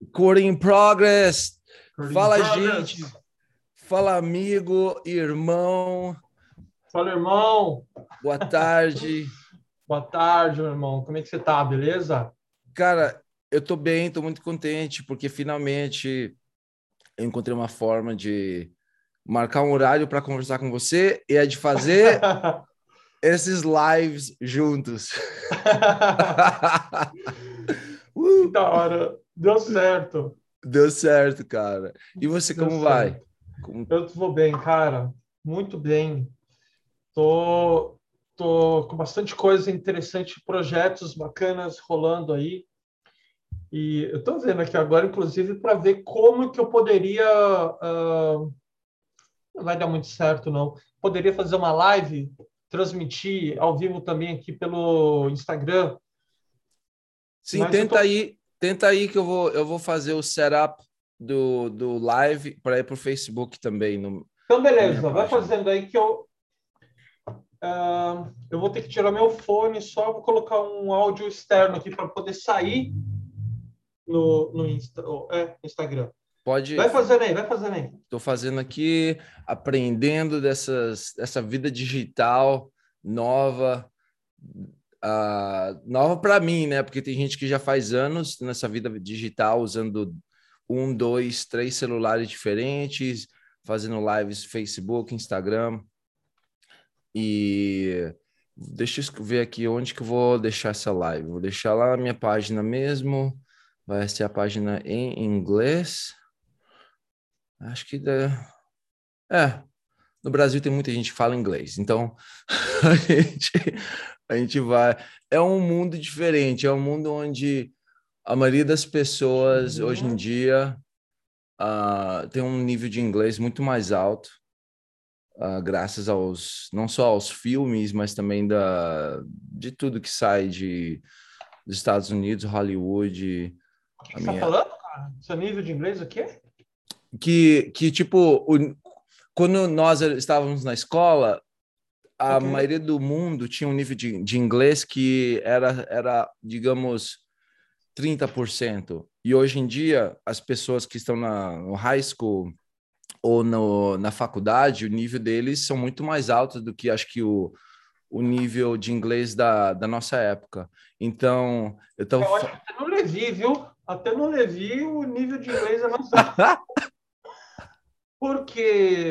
Recording in progress. Recording Fala, in progress. gente. Fala, amigo, irmão. Fala, irmão. Boa tarde. Boa tarde, meu irmão. Como é que você tá? Beleza? Cara, eu tô bem, tô muito contente, porque finalmente eu encontrei uma forma de marcar um horário para conversar com você e é de fazer esses lives juntos. Uh, da hora. Deu certo. deu certo, cara. E você, Deu como certo. vai? Como- Eu vou bem, cara. Muito bem. Tô, tô com bastante coisa interessante, projetos bacanas rolando aí. E eu tô vendo aqui agora, inclusive, para ver como que eu poderia. ah, não vai dar muito certo, não. Poderia fazer uma live, transmitir ao vivo também aqui pelo Instagram. Sim, Mas tenta tô- aí, tenta aí que eu vou, eu vou fazer o setup do, do live para ir pro Facebook também. No... Então, beleza, vai fazendo aí que eu. ah, eu vou ter que tirar meu fone só, vou colocar um áudio externo aqui para poder sair no, no Insta, oh, é, Instagram. Pode, Vai fazendo aí, vai fazendo aí. estou fazendo aqui, aprendendo dessas, dessa vida digital nova, ah, nova para mim, né? Porque tem gente que já faz anos nessa vida digital usando um, dois, três celulares diferentes, fazendo lives Facebook, Instagram. E deixa eu ver aqui onde que eu vou deixar essa live. Vou deixar lá na minha página mesmo. Vai ser a página em inglês. Acho que dá... é. No Brasil tem muita gente que fala inglês, então a gente, a gente vai. É um mundo diferente, é um mundo onde a maioria das pessoas Uhum. hoje em dia ah, tem um nível de inglês muito mais alto, ah, graças aos não só aos filmes, mas também da de tudo que sai de dos Estados Unidos, Hollywood, O que, que você está minha- falando, cara? Seu nível de inglês o quê? que, que tipo, o- quando nós estávamos na escola, a Ok. maioria do mundo tinha um nível de, de inglês que era, era, digamos, 30%. E hoje em dia, as pessoas que estão na, no high school ou no, na faculdade, o nível deles são muito mais altos do que acho que o, o nível de inglês da, da nossa época. Então, eu tô... Eu acho que até no Levi, viu? Até no Levi o nível de inglês é mais alto. Porque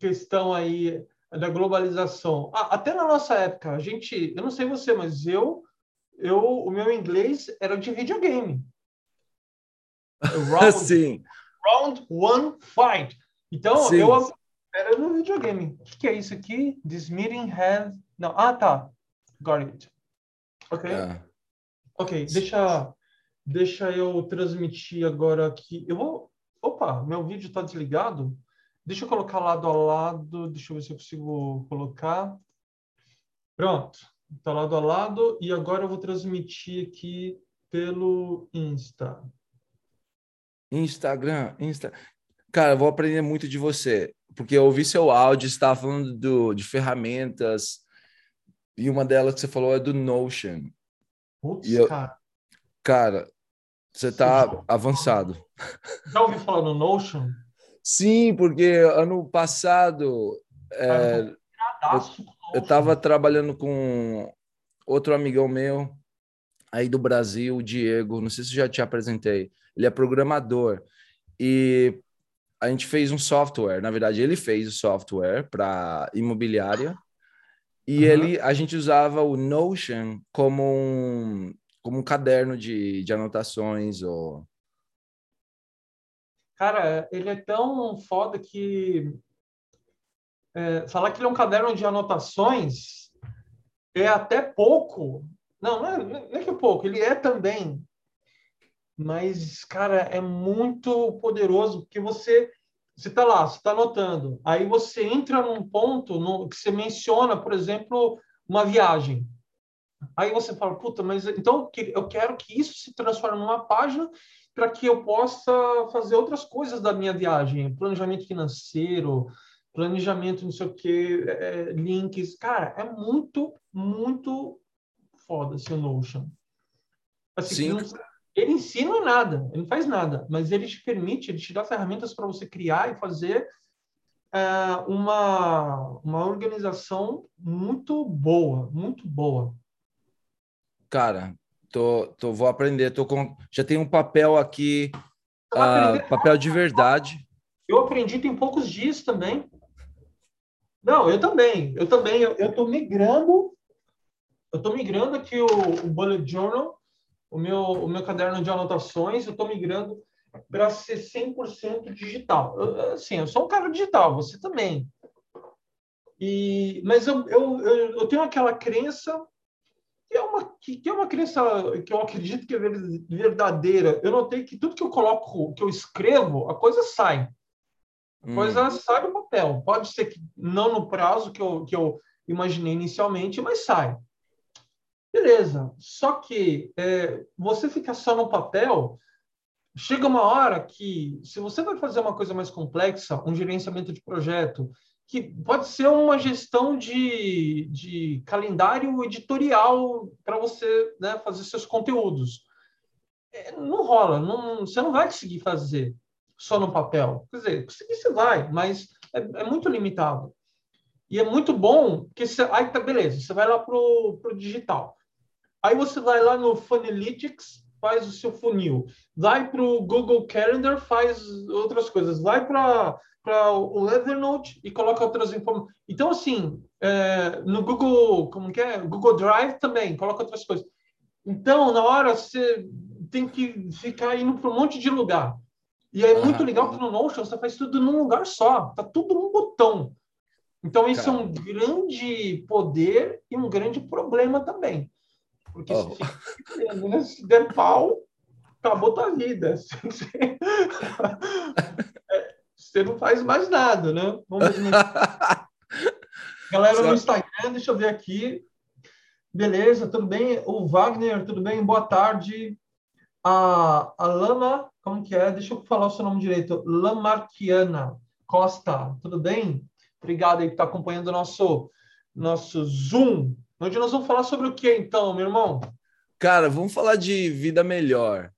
questão aí da globalização, ah, até na nossa época, a gente, eu não sei você, mas eu, eu o meu inglês era de videogame. Round, Sim, round one fight. Então, Sim. eu era no videogame. O que, que é isso aqui? This meeting has. Não, ah, tá. Got it. Ok. é. Ok, deixa, deixa eu transmitir agora aqui. Eu vou. Opa, meu vídeo está desligado. Deixa eu colocar lado a lado. Deixa eu ver se eu consigo colocar. Pronto, está lado a lado. E agora eu vou transmitir aqui pelo Insta. Instagram, Insta. Cara, eu vou aprender muito de você, porque eu ouvi seu áudio, você estava falando do, de ferramentas, e uma delas que você falou é do Notion. Putz, eu- cara. Cara, você tá avançado. Já ouviu falar no Notion? Sim, porque ano passado é, eu estava trabalhando com outro amigão meu aí do Brasil, o Diego, não sei se já te apresentei. Ele é programador e a gente fez um software, na verdade ele fez o software para imobiliária e Aham. ele a gente usava o Notion como um como um caderno de, de anotações ou Cara, ele é tão foda que é, falar que ele é um caderno de anotações é até pouco. Não, não é, não é que é pouco, ele é também. Mas, cara, é muito poderoso, porque você você está lá, você está anotando. Aí você entra num ponto no, que você menciona, por exemplo, uma viagem. Aí você fala, puta, mas então eu quero que isso se transforme numa página para que eu possa fazer outras coisas da minha viagem, planejamento financeiro, planejamento não sei o que, links. Cara, é muito, muito foda esse Notion. Assim, não, ele ensina nada, ele não faz nada, mas ele te permite, ele te dá ferramentas para você criar e fazer é, uma, uma organização muito boa, muito boa. Cara, tô, tô, vou aprender, tô com, já tem um papel aqui, uh, papel de verdade. Eu aprendi tem poucos dias também. Não, eu também, eu também, eu, eu tô migrando, eu tô migrando aqui o, o Bullet Journal, o meu, o meu caderno de anotações, eu tô migrando para ser 100% digital. Eu, assim, eu sou um cara digital, você também. E, mas eu, eu, eu, tenho aquela crença que é uma que, é uma crença que eu acredito que é verdadeira. Eu notei que tudo que eu coloco, que eu escrevo, a coisa sai. A coisa hum. sai do papel. Pode ser que não no prazo que eu, que eu imaginei inicialmente, mas sai. Beleza. Só que é, você fica só no papel, chega uma hora que, se você vai fazer uma coisa mais complexa, um gerenciamento de projeto, que pode ser uma gestão de, de calendário editorial para você né, fazer seus conteúdos. É, não rola, não, você não vai conseguir fazer só no papel. Quer dizer, conseguir você vai, mas é, é muito limitado. E é muito bom que você. Aí tá, beleza, você vai lá para o digital. Aí você vai lá no Funalytics, faz o seu funil. Vai para o Google Calendar, faz outras coisas. Vai para o Evernote e coloca outras informações. Então, assim, é, no Google, como que é? Google Drive também, coloca outras coisas. Então, na hora, você tem que ficar indo para um monte de lugar. E é muito legal que no Notion você faz tudo num lugar só. Tá tudo num botão. Então, isso é um grande poder e um grande problema também. Porque oh. se, né? se der pau, acabou tua vida. Você não faz mais nada, né? Vamos Galera no Instagram, deixa eu ver aqui. Beleza, tudo bem? O Wagner, tudo bem? Boa tarde. A, a Lama, como que é? Deixa eu falar o seu nome direito. Lamarquiana Costa, tudo bem? Obrigado aí por estar acompanhando o nosso, nosso Zoom Onde nós vamos falar sobre o que então, meu irmão? Cara, vamos falar de vida melhor.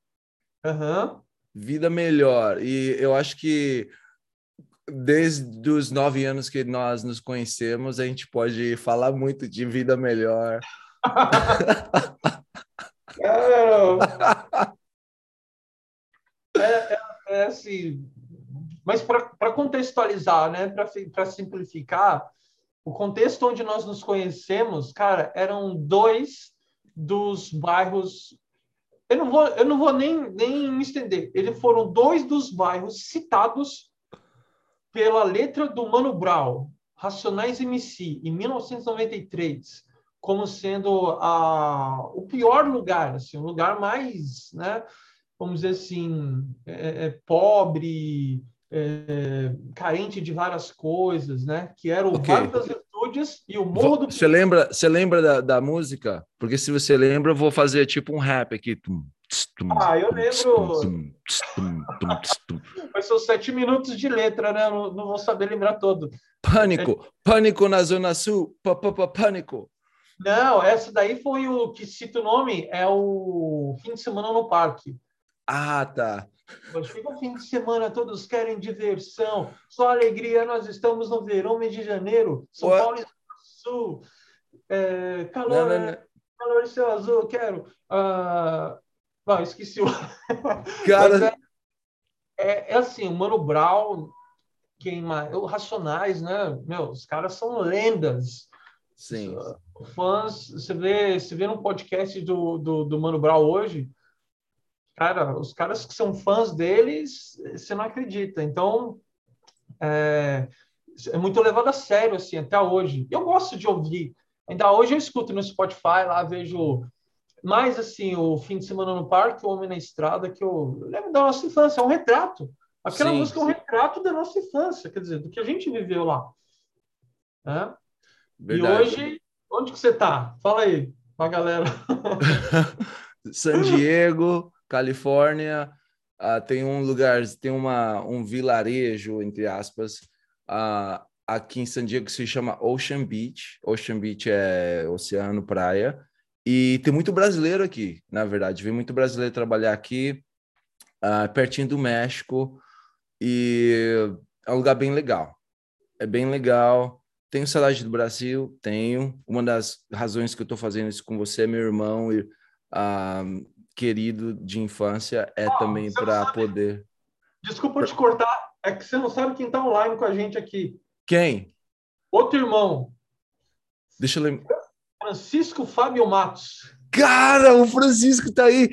Uhum. Vida melhor. E eu acho que desde os nove anos que nós nos conhecemos, a gente pode falar muito de vida melhor. é, é, é assim, mas para contextualizar, né, para simplificar, o contexto onde nós nos conhecemos, cara, eram dois dos bairros. Eu não vou, eu não vou nem, nem me estender. Eles foram dois dos bairros citados pela letra do Mano Brown, Racionais MC, em 1993, como sendo a, o pior lugar, assim, o lugar mais, né, vamos dizer assim, é, é, pobre, é, carente de várias coisas, né? Que era o okay. Vale das Virtudes e o Morro do... Você lembra, você lembra da, da música? Porque se você lembra, eu vou fazer tipo um rap aqui. Ah, eu lembro. Mas são sete minutos de letra, né? Não, não vou saber lembrar todo. Pânico, pânico na Zona Sul, p -p -p pânico. Não, essa daí foi o que cita o nome, é o fim de semana no parque. Ah, tá. Mas fica fim de semana, todos querem diversão, só alegria. Nós estamos no verão, mês de janeiro, São What? Paulo e Sul. É, calor, não, não, não. calor e céu azul, quero. Ah, não, esqueci o. Cara. É, é, é, assim, o Mano Brown, quem mais? O Racionais, né? Meu, os caras são lendas. Sim. Fãs, você vê, você vê no podcast do, do, do Mano Brown hoje, cara, os caras que são fãs deles, você não acredita. Então, é, é muito levado a sério, assim, até hoje. Eu gosto de ouvir. Ainda hoje eu escuto no Spotify, lá vejo mais, assim, o Fim de Semana no Parque, O Homem na Estrada, que eu lembro da nossa infância, é um retrato. Aquela Sim. música é um retrato da nossa infância, quer dizer, do que a gente viveu lá. Né? E hoje, onde que você está? Fala aí, pra galera. San Diego, Califórnia, uh, tem um lugar, tem uma, um vilarejo, entre aspas, uh, aqui em San Diego que se chama Ocean Beach. Ocean Beach é oceano, praia. E tem muito brasileiro aqui, na verdade. Vem muito brasileiro trabalhar aqui, uh, pertinho do México. E é um lugar bem legal. É bem legal. Tenho saudade do Brasil? Tenho. Uma das razões que eu estou fazendo isso com você, meu irmão e uh, querido de infância, é oh, também para poder. Desculpa te cortar, é que você não sabe quem está online com a gente aqui. Quem? Outro irmão. Deixa eu lembrar. Francisco Fábio Matos. Cara, o Francisco tá aí.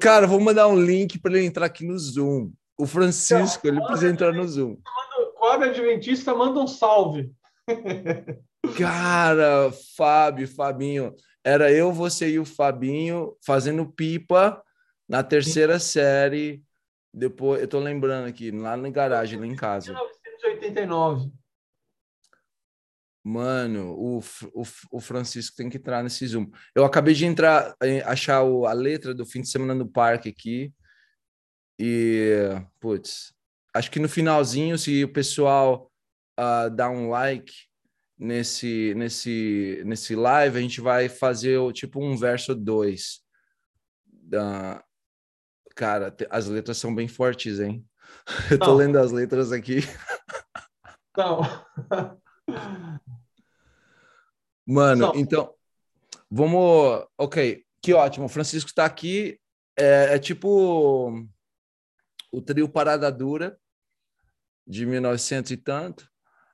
Cara, vou mandar um link para ele entrar aqui no Zoom. O Francisco, ele precisa entrar no Zoom. Coab Adventista manda um salve. Cara, Fábio, Fabinho, era eu, você e o Fabinho fazendo pipa na terceira série. Depois, eu tô lembrando aqui, lá na garagem, lá em casa. 1989. Mano, o, o, o Francisco tem que entrar nesse Zoom. Eu acabei de entrar, achar o, a letra do fim de semana no parque aqui. E, putz, acho que no finalzinho, se o pessoal uh, dar um like nesse, nesse, nesse live, a gente vai fazer tipo um verso 2. Da... Cara, as letras são bem fortes, hein? Eu tô Não. lendo as letras aqui. Não. Mano, então, vamos. Ok, que ótimo. O Francisco está aqui. É, é, tipo o trio Parada Dura, de 1900 e tanto.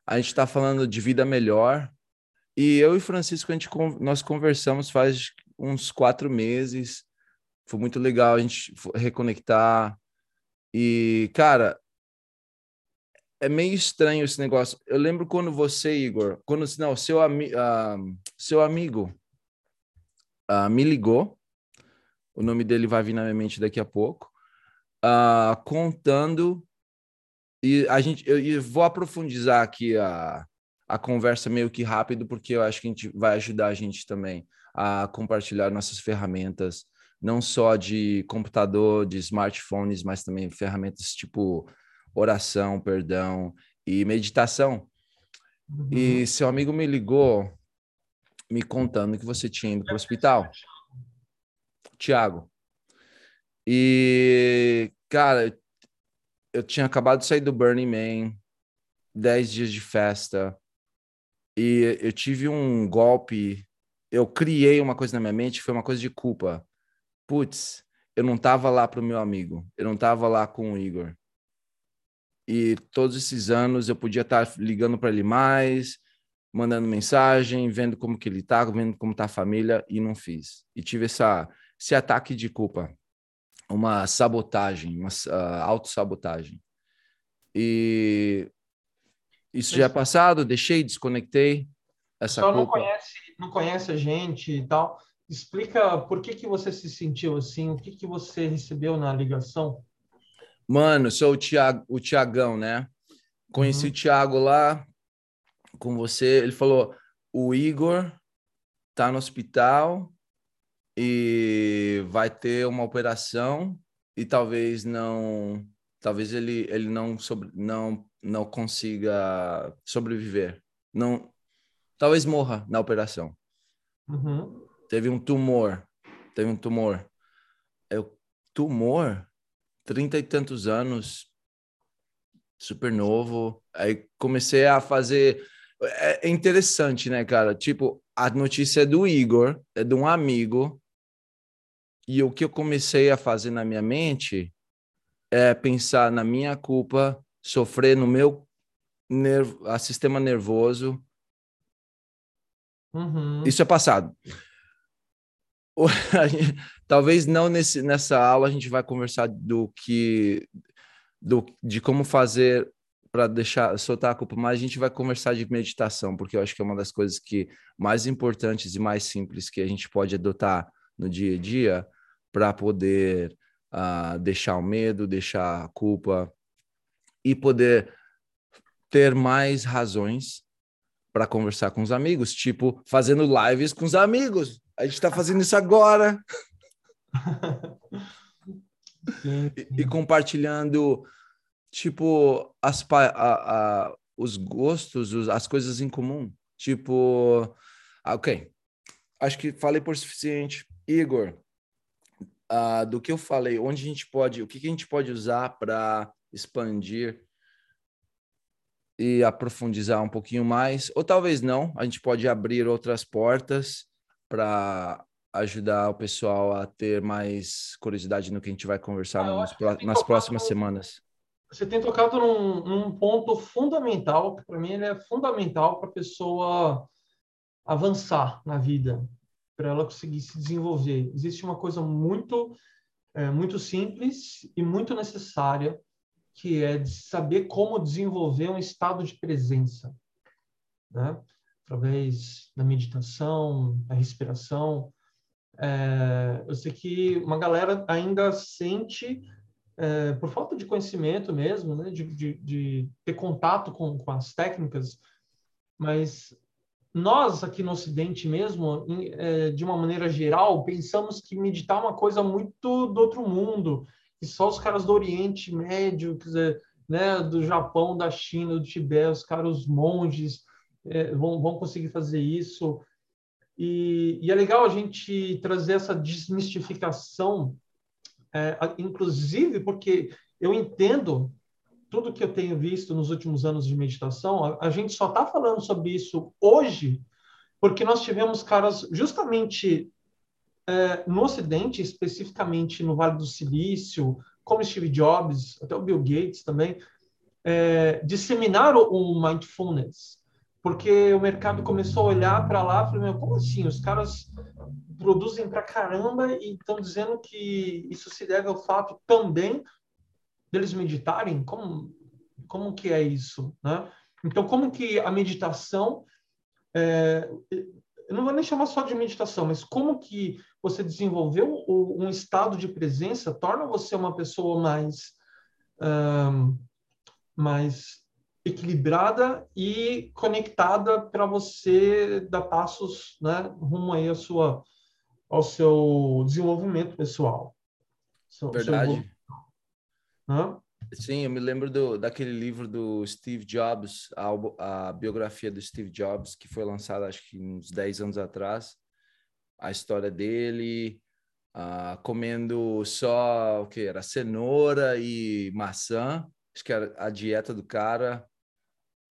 A gente está falando de vida melhor. E eu e Francisco, a gente, nós conversamos faz uns quatro meses. Foi muito legal a gente reconectar. E, cara, é meio estranho esse negócio. Eu lembro quando você, Igor, quando não, seu, ami, uh, seu amigo uh, me ligou, o nome dele vai vir na minha mente daqui a pouco, uh, contando e a gente eu, eu vou aprofundizar aqui a, a conversa meio que rápido porque eu acho que a gente vai ajudar a gente também a compartilhar nossas ferramentas, não só de computador, de smartphones, mas também ferramentas tipo oração, perdão e meditação. Uhum. E seu amigo me ligou me contando que você tinha ido para o hospital. Tiago. E, cara, eu tinha acabado de sair do Burning Man, 10 dias de festa, e eu tive um golpe. Eu criei uma coisa na minha mente, foi uma coisa de culpa. Putz, eu não tava lá pro meu amigo, eu não tava lá com o Igor e todos esses anos eu podia estar ligando para ele mais, mandando mensagem, vendo como que ele está, vendo como está a família e não fiz. E tive essa esse ataque de culpa, uma sabotagem, uma uh, autossabotagem. E isso já é passado, deixei, desconectei essa culpa. não conhece, não conhece a gente e tal. Explica por que que você se sentiu assim, o que que você recebeu na ligação? Mano, sou o, Thiago, o Tiagão, né? Conheci uhum. o Thiago lá com você. Ele falou: o Igor tá no hospital e vai ter uma operação e talvez não talvez ele ele não sobre, não não consiga sobreviver não talvez morra na operação uhum. teve um tumor teve um tumor eu tumor trinta e tantos anos, super novo. Aí comecei a fazer. É, é interessante, né, cara? Tipo, a notícia é do Igor, é de um amigo. E o que eu comecei a fazer na minha mente é pensar na minha culpa, sofrer no meu nervo, a sistema nervoso. Uhum. Isso é passado. talvez não nesse, nessa aula a gente vai conversar do que do, de como fazer para deixar soltar a culpa, mas a gente vai conversar de meditação, porque eu acho que é uma das coisas que mais importantes e mais simples que a gente pode adotar no dia a dia para poder uh, deixar o medo, deixar a culpa e poder ter mais razões para conversar com os amigos, tipo fazendo lives com os amigos. A gente está fazendo isso agora. E, e, compartilhando, tipo, as, a, a, os gostos, os, as coisas em comum. Tipo, ah, ok. acho que falei por suficiente. Igor, uh, do que eu falei, onde a gente pode, o que, que a gente pode usar para expandir e aprofundizar um pouquinho mais, ou talvez não, a gente pode abrir outras portas para ajudar o pessoal a ter mais curiosidade no que a gente vai conversar ah, nos, nas próximas semanas. Você tem tocado num, num ponto fundamental, que para mim ele é fundamental para a pessoa avançar na vida, para ela conseguir se desenvolver. Existe uma coisa muito, é, muito simples e muito necessária que é de saber como desenvolver um estado de presença, né? Através da meditação, da respiração. É, eu sei que uma galera ainda sente, é, por falta de conhecimento mesmo, né? de, de, de ter contato com, com as técnicas, mas nós aqui no Ocidente mesmo, é, de uma maneira geral, pensamos que meditar é uma coisa muito do outro mundo, que só os caras do Oriente Médio, quer dizer, né, do Japão, da China, do Tibete, os caras, os monges, é, vão, vão conseguir fazer isso. E, e, é legal a gente trazer essa desmistificação, é, inclusive porque eu entendo tudo que eu tenho visto nos últimos anos de meditação, a, a gente só está falando sobre isso hoje porque nós tivemos caras justamente é, no Ocidente, especificamente no Vale do Silício, como Steve Jobs, até o Bill Gates também, é, disseminaram o mindfulness, porque o mercado começou a olhar para lá e falou, como assim? Os caras produzem para caramba e estão dizendo que isso se deve ao fato também deles meditarem? Como, como que é isso? Né? Então, como que a meditação é, eu não vou nem chamar só de meditação, mas como que você desenvolveu um estado de presença torna você uma pessoa mais um, mais equilibrada e conectada para você dar passos, né, rumo aí a sua ao seu desenvolvimento pessoal. Seu, Verdade. Seu... Sim, eu me lembro do, daquele livro do Steve Jobs, a, a, biografia do Steve Jobs, que foi lançada acho que uns 10 anos atrás. A história dele uh, comendo só o que era cenoura e maçã. Acho que era a dieta do cara.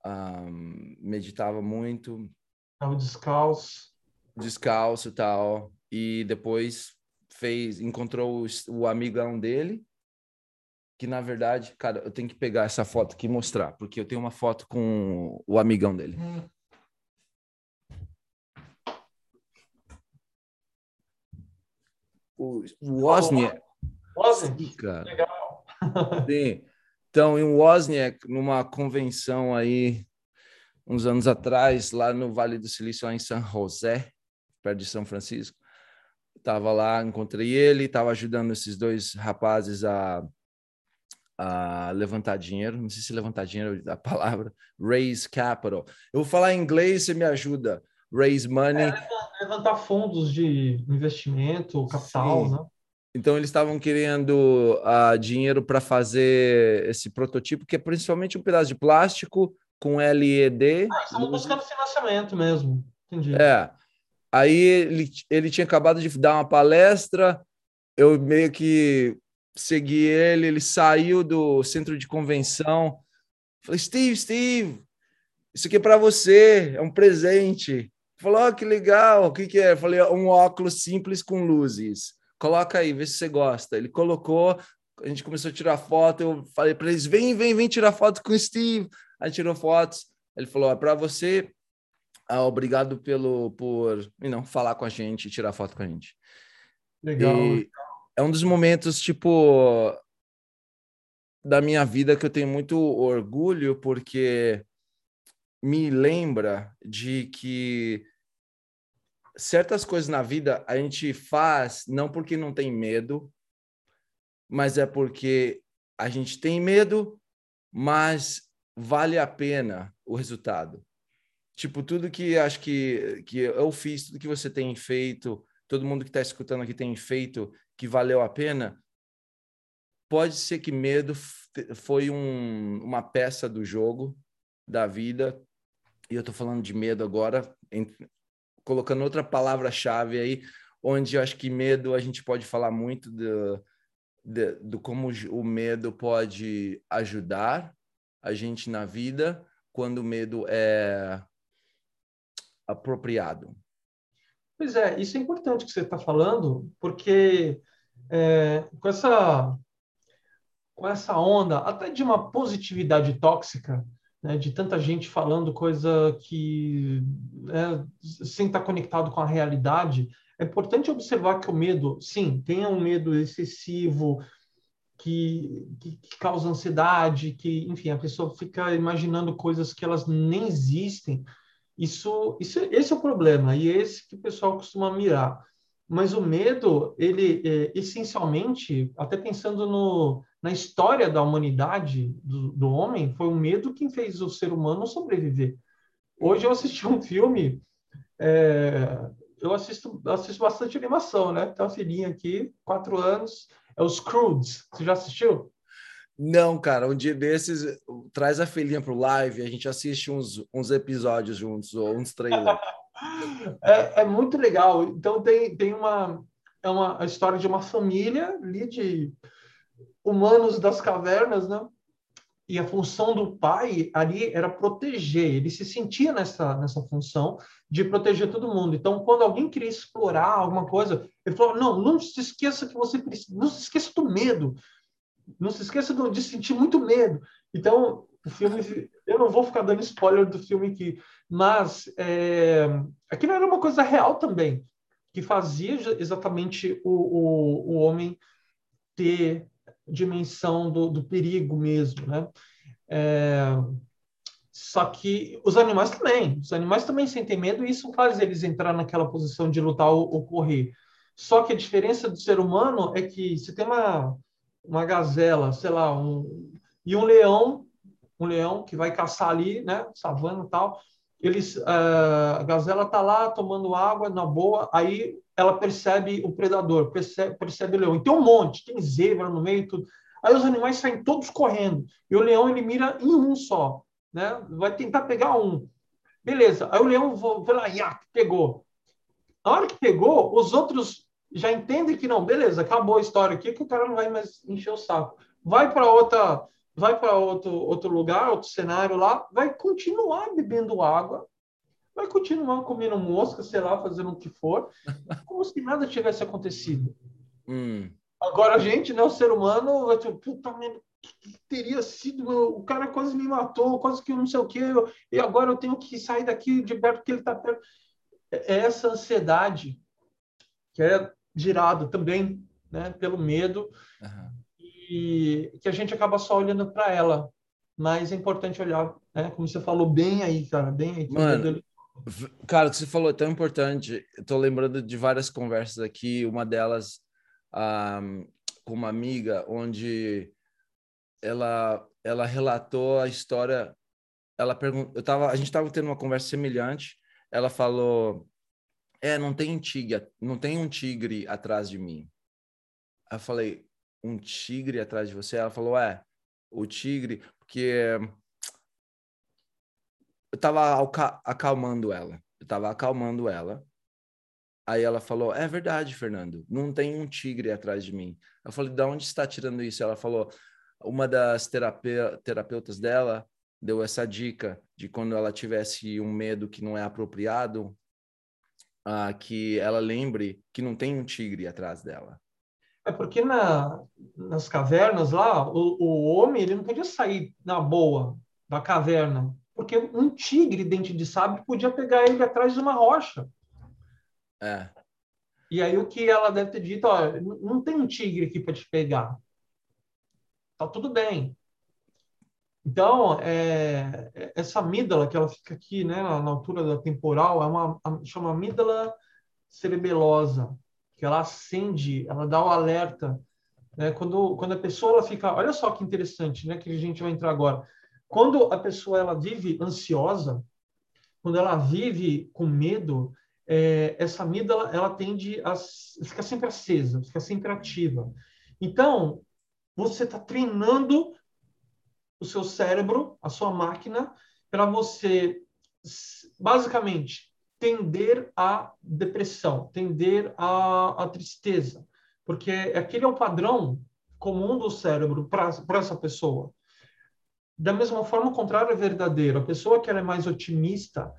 Um, meditava muito. Estava descalço. Descalço e tal. E depois fez, encontrou o, o amigão dele que na verdade, cara, eu tenho que pegar essa foto aqui e mostrar, porque eu tenho uma foto com o amigão dele. Hum. O, o Wozniak. Wozniak, cara. legal. Sim. Então, em Wozniak, numa convenção aí, uns anos atrás, lá no Vale do Silício, lá em San José, perto de São Francisco, estava lá, encontrei ele, estava ajudando esses dois rapazes a a levantar dinheiro, não sei se levantar dinheiro é a palavra, raise capital. Eu vou falar em inglês, você me ajuda. Raise money. É, levantar fundos de investimento, capital, Sim. né? Então eles estavam querendo uh, dinheiro para fazer esse protótipo, que é principalmente um pedaço de plástico com LED. Ah, estavam buscando financiamento mesmo. Entendi. É. Aí ele, ele tinha acabado de dar uma palestra, eu meio que segui ele, ele saiu do centro de convenção. Falei, Steve, Steve, isso aqui é para você, é um presente. Falou, oh, que legal, o que, que é? Falei, um óculos simples com luzes. Coloca aí, vê se você gosta. Ele colocou, a gente começou a tirar foto. Eu falei para eles: vem, vem, vem tirar foto com o Steve. Aí tirou fotos. Ele falou: é para você, ah, obrigado pelo por não falar com a gente, tirar foto com a gente. Legal. E, é um dos momentos, tipo, da minha vida que eu tenho muito orgulho, porque me lembra de que certas coisas na vida a gente faz não porque não tem medo, mas é porque a gente tem medo, mas vale a pena o resultado. Tipo, tudo que acho que, que eu fiz, tudo que você tem feito, todo mundo que está escutando aqui tem feito, que valeu a pena, pode ser que medo foi um, uma peça do jogo, da vida, e eu estou falando de medo agora, colocando outra palavra-chave aí, onde eu acho que medo a gente pode falar muito do, do, do como o medo pode ajudar a gente na vida quando o medo é apropriado. Pois é, isso é importante que você está falando, porque é, com essa com essa onda até de uma positividade tóxica, né, de tanta gente falando coisa que né, sem estar conectado com a realidade, é importante observar que o medo, sim, tem um medo excessivo que, que, que, causa ansiedade, que, enfim, a pessoa fica imaginando coisas que elas nem existem. Isso, isso, esse é o problema e é esse que o pessoal costuma mirar. Mas o medo, ele é, essencialmente, até pensando no, na história da humanidade, do, do homem, foi o medo que fez o ser humano sobreviver. Hoje eu assisti um filme, é, eu assisto, assisto bastante animação, né? Tem uma filhinha aqui, quatro anos, é os Croods. Você já assistiu? Não, cara, um dia desses, traz a filhinha pro live, a gente assiste uns, uns episódios juntos, ou uns trailers. é, é, muito legal. Então tem, tem uma, é uma a história de uma família ali de humanos das cavernas, né? E a função do pai ali era proteger. Ele se sentia nessa nessa função de proteger todo mundo. Então, quando alguém queria explorar alguma coisa, ele falou: não, não se esqueça que você precisa, não se esqueça do medo, não se esqueça de sentir muito medo. Então, o filme, eu não vou ficar dando spoiler do filme aqui, mas é, aquilo era uma coisa real também, que fazia exatamente o, o, o homem ter dimensão do, do perigo mesmo, né? É, só que os animais também, os animais também sentem medo e isso faz eles entrar naquela posição de lutar ou, ou correr. Só que a diferença do ser humano é que se tem uma, uma gazela, sei lá, um, e um leão, um leão que vai caçar ali, né, savana e tal, eles, uh, a gazela tá lá tomando água na boa, aí ela percebe o predador, percebe, percebe o leão. E tem um monte, tem zebra no meio, tudo. Aí os animais saem todos correndo. E o leão ele mira em um só, né? Vai tentar pegar um. Beleza. Aí o leão vai lá, ia, pegou. A hora que pegou, os outros já entendem que não, beleza, acabou a história aqui, que o cara não vai mais encher o saco. Vai para outra, vai para outro outro lugar, outro cenário lá, vai continuar bebendo água vai continuar comendo mosca, sei lá, fazendo o que for, como se nada tivesse acontecido. Hum. Agora a gente, né, o ser humano, vai ter, puta merda, que teria sido, o cara quase me matou, quase que não sei o que, e agora eu tenho que sair daqui de perto porque ele está perto. É, é essa ansiedade que é girada também né, pelo medo uhum. Que a gente acaba só olhando para ela. Mas é importante olhar, né, como você falou bem aí, cara, bem aí. Mano, Cara, o que você falou é tão importante. Estou lembrando de várias conversas aqui. Uma delas um, com uma amiga, onde ela ela relatou a história. Ela perguntou, eu tava, a gente estava tendo uma conversa semelhante. Ela falou: "É, não tem tigre, não tem um tigre atrás de mim." Eu falei: "Um tigre atrás de você?" Ela falou: "É, o tigre, porque eu tava acalmando ela. Eu tava acalmando ela. Aí ela falou: É verdade, Fernando, não tem um tigre atrás de mim. Eu falei: De onde está tirando isso? Ela falou: Uma das terapeutas dela deu essa dica de quando ela tivesse um medo que não é apropriado, uh, que ela lembre que não tem um tigre atrás dela. É porque na, nas cavernas lá, o, o homem ele não podia sair na boa da caverna porque um tigre dente de sabre podia pegar ele atrás de uma rocha. É. E aí o que ela deve ter dito, ó, não tem um tigre aqui para te pegar. Tá tudo bem. Então, é, essa amígdala que ela fica aqui, né, na altura da temporal, é uma chama amígdala cerebelosa, que ela acende, ela dá o alerta, né? Quando quando a pessoa ela fica, olha só que interessante, né, que a gente vai entrar agora. Quando a pessoa ela vive ansiosa, quando ela vive com medo, é, essa amígdala ela tende a ficar sempre acesa, ficar sempre ativa. Então, você está treinando o seu cérebro, a sua máquina, para você, basicamente, tender à depressão, tender à, à tristeza, porque aquele é o padrão comum do cérebro para essa pessoa. Da mesma forma, o contrário é verdadeiro. A pessoa que ela é mais otimista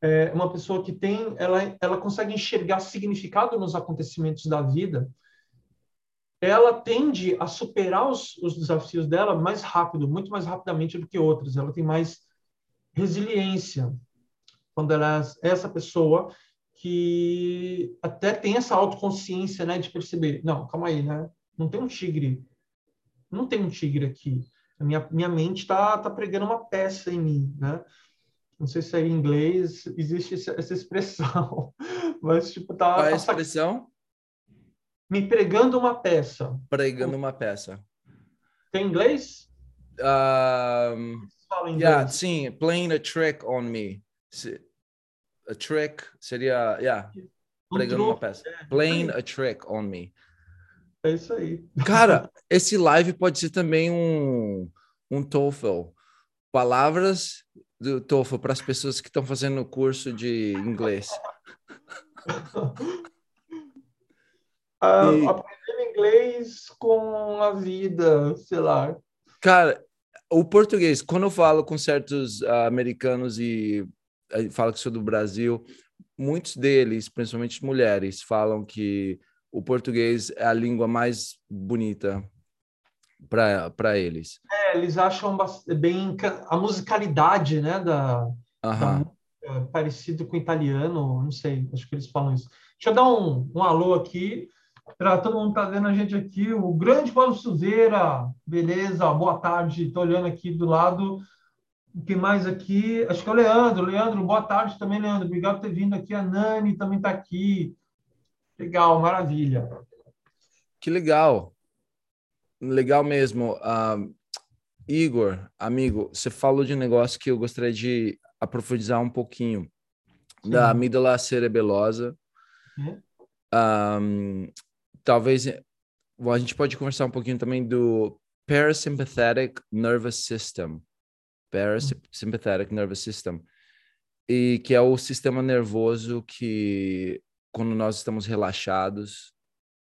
é uma pessoa que tem, ela, ela consegue enxergar significado nos acontecimentos da vida. Ela tende a superar os, os desafios dela mais rápido, muito mais rapidamente do que outras. Ela tem mais resiliência quando ela é essa pessoa que até tem essa autoconsciência, né, de perceber, não, calma aí, né? Não tem um tigre, não tem um tigre aqui. A minha, minha mente está tá pregando uma peça em mim, né? Não sei se é em inglês existe essa, expressão, mas tipo tá. Qual é a tá expressão? Me pregando uma peça. Pregando uma peça. Tem inglês? Um, yeah, sim, playing a trick on me. A trick seria, yeah, um pregando truque, uma peça. É. Playing a trick on me. É isso aí. Cara, esse live pode ser também um, um TOEFL. Palavras do TOEFL para as pessoas que estão fazendo o curso de inglês. Ah, e... Aprendendo inglês com a vida, sei lá. Cara, o português, quando eu falo com certos uh, americanos e falo que sou do Brasil, muitos deles, principalmente mulheres, falam que o português é a língua mais bonita para eles. É, eles acham bem a musicalidade, né, da, uh -huh. da parecido com o italiano, não sei, acho que eles falam isso. Deixa eu dar um, um alô aqui para todo mundo que está vendo a gente aqui, o grande Paulo Suzeira, beleza, boa tarde, estou olhando aqui do lado, o que mais aqui? Acho que é o Leandro, Leandro, boa tarde também, Leandro, obrigado por ter vindo aqui, a Nani também está aqui, Legal, maravilha. Que legal. Legal mesmo. Uh, Igor, amigo, você falou de um negócio que eu gostaria de aprofundizar um pouquinho. Sim. Da amígdala cerebelosa. Um, uhum. talvez a gente pode conversar um pouquinho também do parasympathetic nervous system. Parasympathetic nervous system. E que é o sistema nervoso que quando nós estamos relaxados.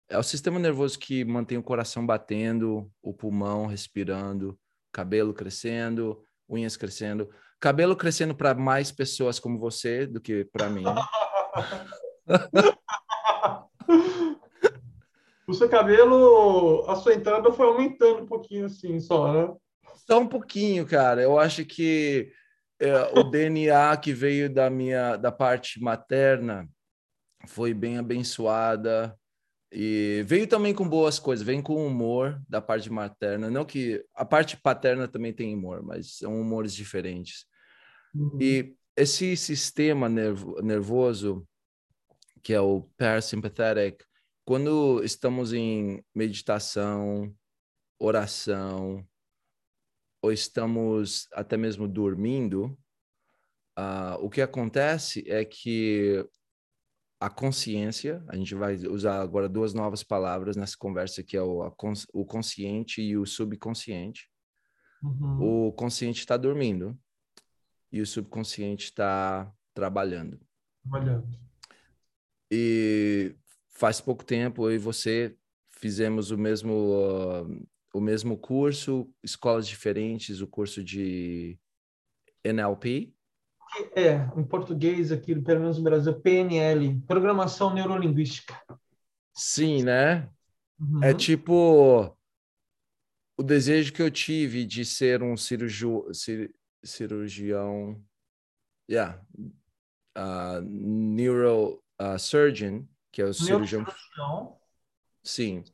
É o sistema nervoso que mantém o coração batendo, o pulmão respirando, cabelo crescendo, unhas crescendo. Cabelo crescendo para mais pessoas como você do que para mim. o seu cabelo, a sua entrada foi aumentando um pouquinho assim, só, né? Só um pouquinho, cara. Eu acho que é, o DNA que veio da minha da parte materna foi bem abençoada e veio também com boas coisas, vem com humor da parte materna, não que a parte paterna também tem humor, mas são humores diferentes. Uhum. E esse sistema nervo, nervoso que é o parasympathetic, quando estamos em meditação, oração, ou estamos até mesmo dormindo, uh, o que acontece é que a consciência, a gente vai usar agora duas novas palavras nessa conversa, que é o, cons, o consciente e o subconsciente. Uhum. O consciente está dormindo e o subconsciente está trabalhando. Trabalhando. E faz pouco tempo eu e você fizemos o mesmo uh, o mesmo curso, escolas diferentes, o curso de NLP, é, em português aqui, pelo menos no Brasil, PNL, Programação Neurolinguística. Sim, né? Uhum. É tipo o desejo que eu tive de ser um cirurgião, cir, cirurgião, yeah, uh, neuro uh, surgeon, que é o cirurgião. Sim.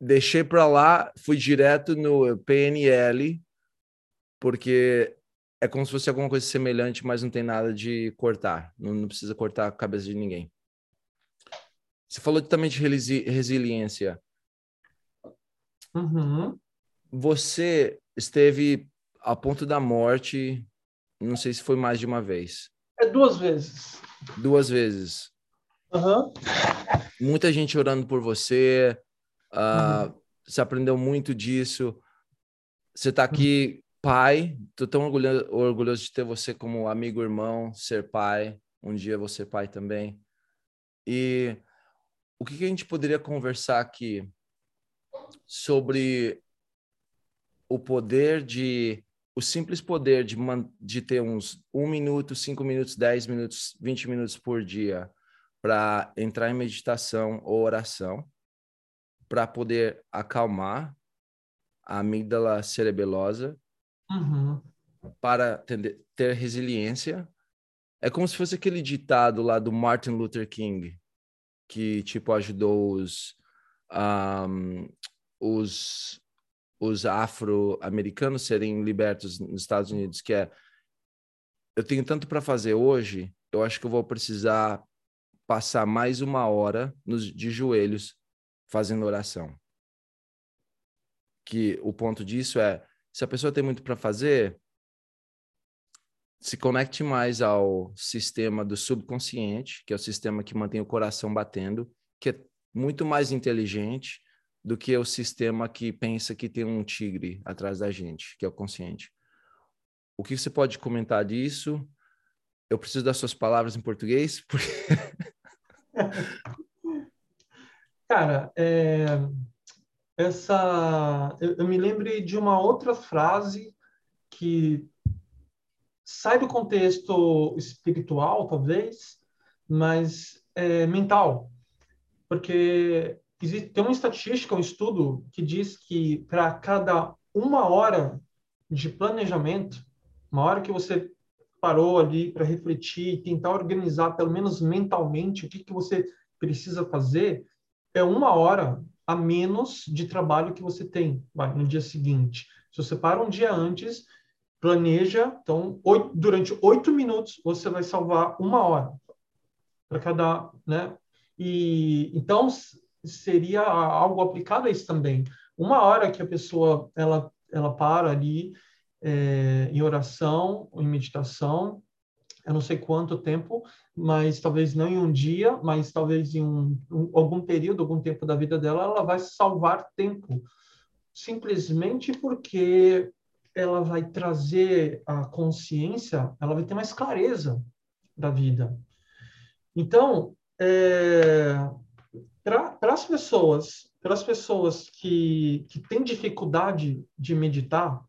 Deixei para lá, fui direto no PNL, porque é como se fosse alguma coisa semelhante, mas não tem nada de cortar. Não, não precisa cortar a cabeça de ninguém. Você falou também de resili resiliência. Uhum. Você esteve a ponto da morte, não sei se foi mais de uma vez. É duas vezes. Duas vezes. Uhum. Muita gente orando por você. Uh, uhum. Você aprendeu muito disso. Você está aqui pai, tô tão orgulhoso, orgulhoso de ter você como amigo, irmão, ser pai. Um dia ser pai também. E o que, que a gente poderia conversar aqui sobre o poder de o simples poder de, de ter uns um minuto, cinco minutos, dez minutos, vinte minutos por dia para entrar em meditação ou oração, para poder acalmar a amígdala cerebelosa, uhum. para ter, ter resiliência. É como se fosse aquele ditado lá do Martin Luther King, que tipo ajudou os um, os os afro-americanos serem libertos nos Estados Unidos, que é eu tenho tanto para fazer hoje, eu acho que eu vou precisar passar mais uma hora nos, de joelhos fazendo oração. Que o ponto disso é, se a pessoa tem muito para fazer, se conecte mais ao sistema do subconsciente, que é o sistema que mantém o coração batendo, que é muito mais inteligente do que o sistema que pensa que tem um tigre atrás da gente, que é o consciente. O que você pode comentar disso? Eu preciso das suas palavras em português, porque... Cara, é... essa eu, eu me lembrei de uma outra frase que sai do contexto espiritual, talvez, mas é, mental, porque existe, tem uma estatística, um estudo que diz que para cada uma hora de planejamento, uma hora que você parou ali para refletir, tentar organizar pelo menos mentalmente o que, que você precisa fazer, é uma hora a menos de trabalho que você tem vai, no dia seguinte. Se você para um dia antes, planeja, então, oito, durante oito minutos você vai salvar uma hora para cada, né? E então seria algo aplicado a isso também. Uma hora que a pessoa ela ela para ali é, em oração, em meditação, eu não sei quanto tempo, mas talvez não em um dia, mas talvez em um, um, algum período, algum tempo da vida dela, ela vai salvar tempo, simplesmente porque ela vai trazer a consciência, ela vai ter mais clareza da vida. Então, é, para as pessoas, para as pessoas que, que têm dificuldade de meditar,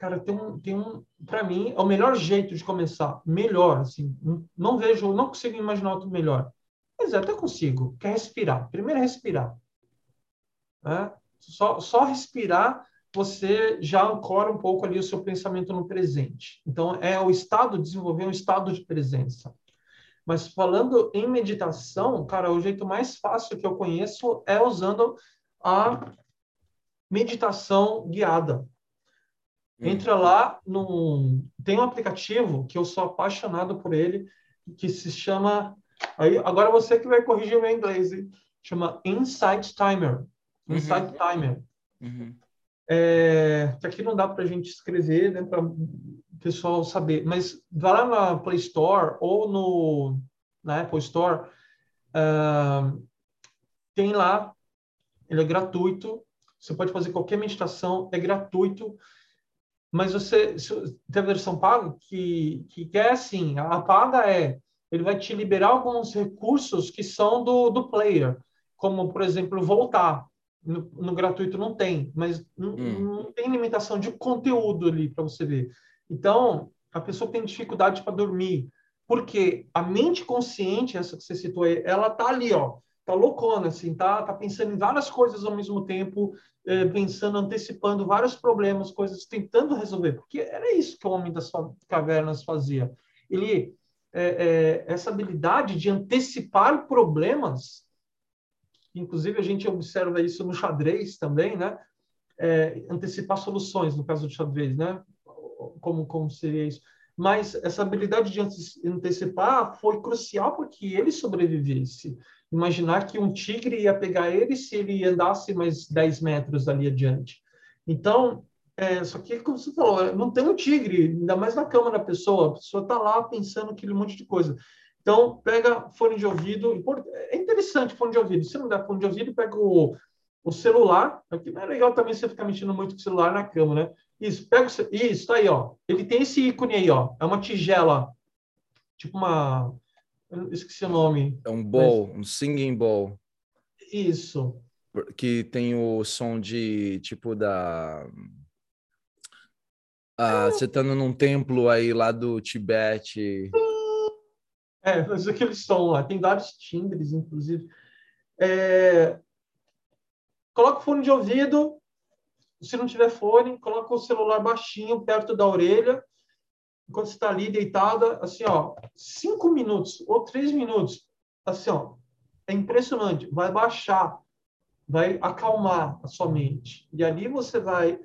cara, tem um, tem um, para mim, é o melhor jeito de começar, melhor, assim, não vejo, não consigo imaginar outro melhor. Mas até consigo, que é respirar. Primeiro é respirar. Né? Só, só respirar, você já ancora um pouco ali o seu pensamento no presente. Então, é o estado, desenvolver um estado de presença. Mas falando em meditação, cara, o jeito mais fácil que eu conheço é usando a meditação guiada. Entra lá no tem um aplicativo que eu sou apaixonado por ele que se chama aí agora você que vai corrigir o meu inglês, hein? chama Insight Timer. Uhum. Insight uhum. Timer. Uhum. É, que aqui não dá para a gente escrever, né, para pessoal saber. Mas vá lá na Play Store ou no, na Apple Store, uh, tem lá, ele é gratuito, você pode fazer qualquer meditação, é gratuito, mas você tem a versão paga que, que é assim, a paga é, ele vai te liberar alguns recursos que são do, do player, como, por exemplo, voltar. No, no gratuito não tem, mas não, hum. não tem limitação de conteúdo ali para você ver. Então, a pessoa tem dificuldade para dormir, porque a mente consciente, essa que você citou aí, ela tá ali, ó, tá loucona, assim, tá, tá pensando em várias coisas ao mesmo tempo, é, pensando, antecipando vários problemas, coisas, tentando resolver, porque era isso que o homem das cavernas fazia. Ele, é, é, essa habilidade de antecipar problemas, inclusive a gente observa isso no xadrez também, né? Antecipar soluções, no caso do xadrez, né? como, como seria isso. Mas essa habilidade de antecipar foi crucial para que ele sobrevivesse. Imaginar que um tigre ia pegar ele se ele andasse mais 10 metros ali adiante. Então, é, só que, como você falou, não tem um tigre, ainda mais na cama da pessoa. A pessoa está lá pensando aquele monte de coisa. Então, pega fone de ouvido. É interessante fone de ouvido. Se não der fone de ouvido, pega o, o celular. Aqui não é legal também você ficar mexendo muito com o celular na cama, né? Isso, pega o, isso, tá aí, ó. Ele tem esse ícone aí, ó. É uma tigela, tipo uma, eu esqueci o nome. É um bowl, mas... um singing bowl. Isso. Que tem o som de tipo da ah, é. você tá num templo aí lá do Tibete. É, mas aquele som lá, tem vários timbres, inclusive. É... Coloca o fone de ouvido, se não tiver fone, coloca o celular baixinho, perto da orelha, enquanto você está ali deitada, assim, ó, cinco minutos ou três minutos, assim, ó, é impressionante, vai baixar, vai acalmar a sua mente. E ali você vai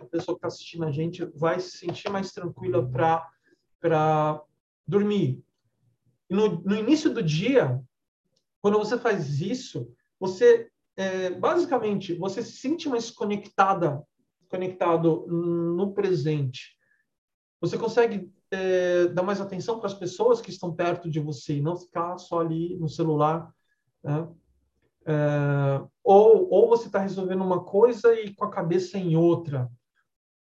a pessoa que está assistindo a gente vai se sentir mais tranquila para dormir. E no, no início do dia, quando você faz isso, você é, basicamente você se sente mais conectada, conectado no presente. Você consegue é, dar mais atenção para as pessoas que estão perto de você e não ficar só ali no celular. Né? É, ou, ou você está resolvendo uma coisa e com a cabeça em outra.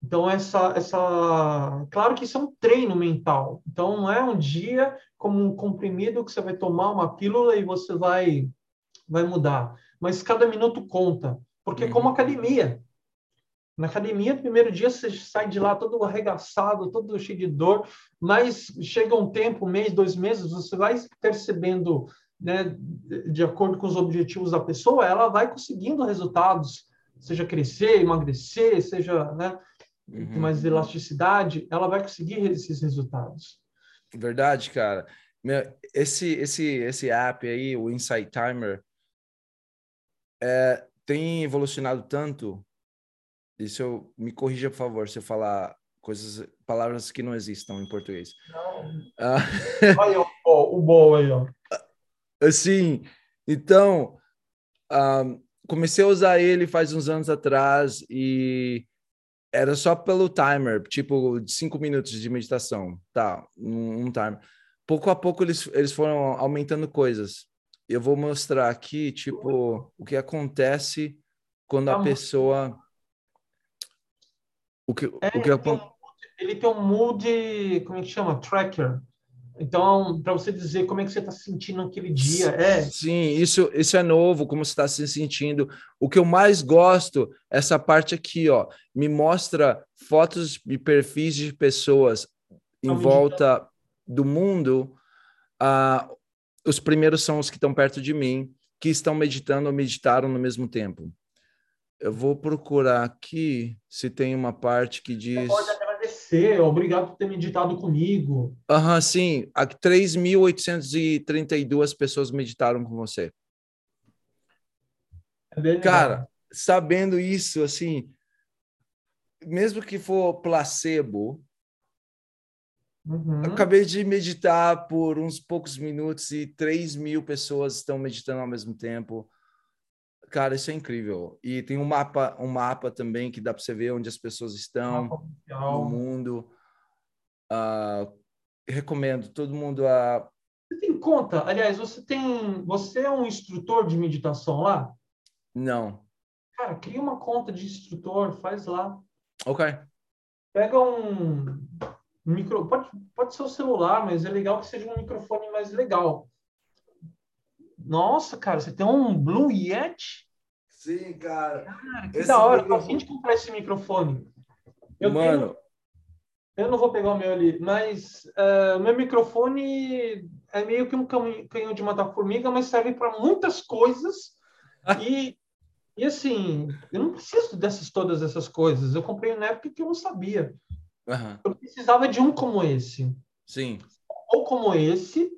Então, essa, essa. Claro que isso é um treino mental. Então, não é um dia como um comprimido que você vai tomar uma pílula e você vai, vai mudar. Mas cada minuto conta. Porque, uhum. como academia. Na academia, primeiro dia, você sai de lá todo arregaçado, todo cheio de dor, mas chega um tempo, um mês, dois meses, você vai percebendo, né, de acordo com os objetivos da pessoa, ela vai conseguindo resultados, seja crescer, emagrecer, seja, né, uhum. mais elasticidade, ela vai conseguir esses resultados. Verdade, cara. Esse, esse, esse app aí, o Insight Timer, é, tem evolucionado tanto. Isso eu, me corrija, por favor, se eu falar coisas, palavras que não existam em português. Não. Ah. Olha o, o bom aí, ó. Assim, então, um, ah, comecei a usar ele faz uns anos atrás e era só pelo timer, tipo, cinco minutos de meditação, tá, um, um timer. Pouco a pouco eles, eles foram aumentando coisas. Eu vou mostrar aqui, tipo, o que acontece quando a pessoa... O que, é, o que ele, tem um, ele tem um mood, como é que chama? Tracker. Então, para você dizer como é que você está se sentindo naquele dia, é. Sim, isso, isso é novo, como você está se sentindo. O que eu mais gosto, essa parte aqui, ó, me mostra fotos e perfis de pessoas em volta do mundo. Uh, os primeiros são os que estão perto de mim, que estão meditando ou meditaram no mesmo tempo. Eu vou procurar aqui se tem uma parte que diz. Você pode agradecer, obrigado por ter meditado comigo. Aham, uhum, sim. 3.832 pessoas meditaram com você. É Cara, sabendo isso, assim, mesmo que for placebo, uhum. acabei de meditar por uns poucos minutos e 3 mil pessoas estão meditando ao mesmo tempo. Cara, isso é incrível. E tem um mapa, um mapa também que dá para você ver onde as pessoas estão no mundo. Uh, recomendo todo mundo a. Você tem conta? Aliás, você tem. Você é um instrutor de meditação lá? Não. Cara, cria uma conta de instrutor, faz lá. Ok. Pega um, um micro. Pode, pode ser o celular, mas é legal que seja um microfone mais legal. Nossa, cara, você tem um Blue Yeti? Sim, cara. Cara, que esse da hora. Microfone... A gente comprar esse microfone. Eu Mano. Tenho... Eu não vou pegar o meu ali, mas uh, o meu microfone é meio que um canhão de matar formiga, mas serve para muitas coisas. e, e assim, eu não preciso dessas todas essas coisas. Eu comprei na época que eu não sabia. Uhum. Eu precisava de um como esse. Sim. Ou como esse,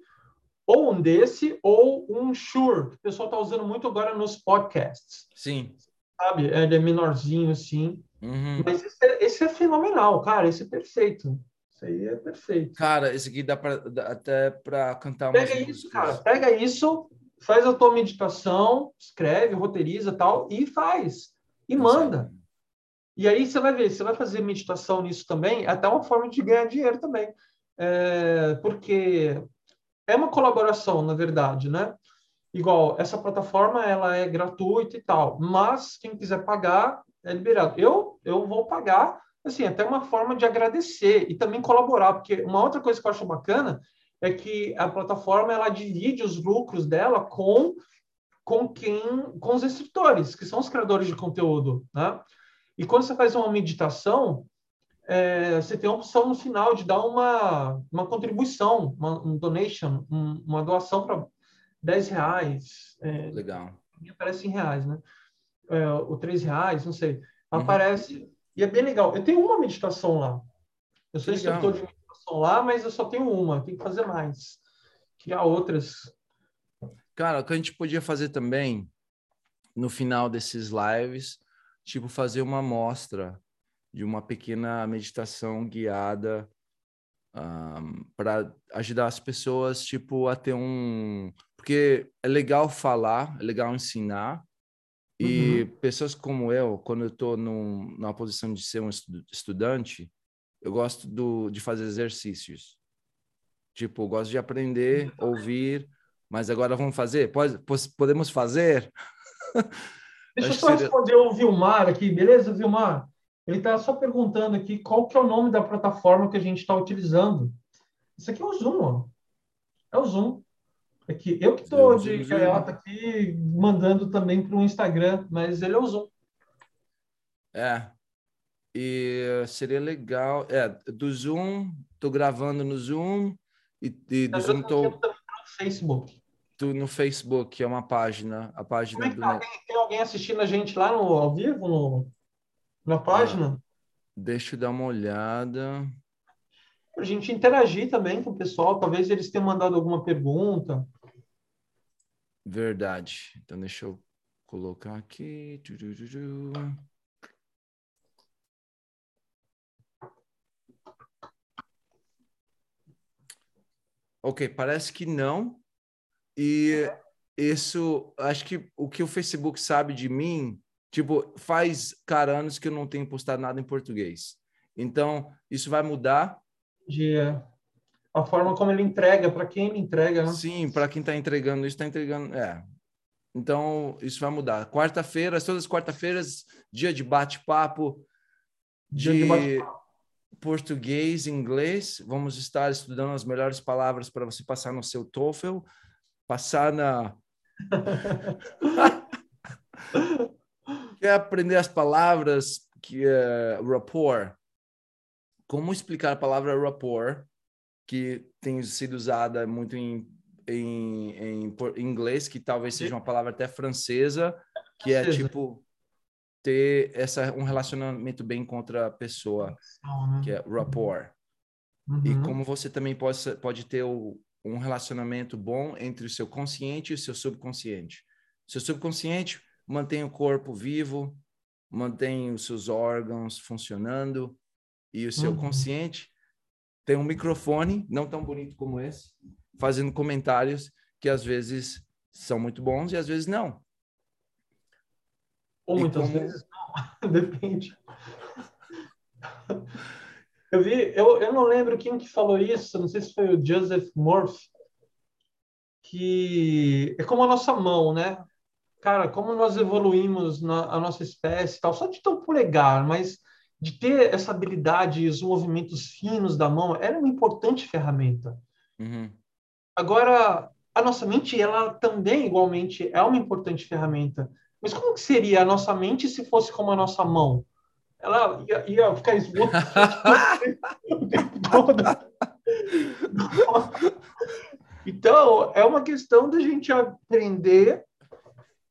ou um desse, ou um Shure, que o pessoal está usando muito agora nos podcasts. Sim. Sabe? Ele é menorzinho, assim. Uhum. Mas esse é, esse é, fenomenal, cara. Esse é perfeito. Isso aí é perfeito. Cara, esse aqui dá, pra, dá até para cantar Pega isso, cara. Pega isso, faz a tua meditação, escreve, roteiriza tal, e faz. E manda. E aí você vai ver, você vai fazer meditação nisso também, é até uma forma de ganhar dinheiro também. É, porque é uma colaboração, na verdade, né? Igual, essa plataforma, ela é gratuita e tal, mas quem quiser pagar, é liberado. Eu, eu vou pagar assim, até uma forma de agradecer e também colaborar, porque uma outra coisa que eu acho bacana é que a plataforma ela divide os lucros dela com com quem com os escritores, que são os criadores de conteúdo, né? E quando você faz uma meditação, é, você tem a opção no final de dar uma, uma contribuição, uma um donation, um, uma doação para 10 reais. É, Legal. Aparece em reais, né? É, ou 3 reais, não sei. Uhum. Aparece. Uhum. E é bem legal. Eu tenho uma meditação lá. Eu sou instrutor de meditação lá, mas eu só tenho uma. Tem que fazer mais. Criar outras. Cara, o que a gente podia fazer também no final desses lives, tipo fazer uma amostra de uma pequena meditação guiada um, para ajudar as pessoas, tipo, a ter um. Porque é legal falar, é legal ensinar, e uhum. pessoas como eu, quando eu estou numa posição de ser um estudante, eu gosto do, de fazer exercícios. Tipo, eu gosto de aprender, ouvir, mas agora vamos fazer? Pode, podemos fazer? Deixa eu só seria... responder o Vilmar aqui, beleza, Vilmar? Ele está só perguntando aqui qual que é o nome da plataforma que a gente está utilizando. Isso aqui é o Zoom, ó. É o Zoom. Aqui, eu que estou de gaiata aqui, mandando também para o Instagram, mas ele é o Zoom. É. E seria legal. É, do Zoom, estou gravando no Zoom e, e do Zoom estou. no Facebook. No Facebook, é uma página, a página é do. Tá? Tem, tem, alguém assistindo a gente lá no ao vivo? No na página? Ah, deixa eu dar uma olhada. Para a gente interagir também com o pessoal, talvez eles tenham mandado alguma pergunta. Verdade. Então deixa eu colocar aqui. Ok, parece que não. E isso, acho que o que o Facebook sabe de mim Tipo, faz, cara, anos que eu não tenho postado nada em português. Então, isso vai mudar. De a forma como ele entrega, para quem ele entrega, né? Sim, para quem está entregando isso, está entregando. É. Então, isso vai mudar. Quarta-feira, todas as quarta-feiras, dia de bate-papo, de, de português, inglês. Vamos estar estudando as melhores palavras para você passar no seu TOEFL, passar na. Quer aprender as palavras que é rapport? Como explicar a palavra rapport, que tem sido usada muito em, em, em, em inglês, que talvez seja uma palavra até francesa, que é tipo ter essa um relacionamento bem com outra pessoa, que é rapport. Uhum. E como você também pode, pode ter o, um relacionamento bom entre o seu consciente e o seu subconsciente. Seu subconsciente mantém o corpo vivo, mantém os seus órgãos funcionando e o seu uhum. consciente tem um microfone, não tão bonito como esse, fazendo comentários que às vezes são muito bons e às vezes não. Ou e muitas como... vezes não, depende. Eu vi, eu, eu não lembro quem que falou isso, não sei se foi o Joseph Murphy, que é como a nossa mão, né? cara, como nós evoluímos na a nossa espécie, tal, só de ter um polegar, mas de ter essa habilidade, os movimentos finos da mão, era uma importante ferramenta. Uhum. Agora, a nossa mente, ela também, igualmente, é uma importante ferramenta. Mas como que seria a nossa mente se fosse como a nossa mão? Ela ia, ia ficar esgotando o tempo todo. Então, é uma questão da gente aprender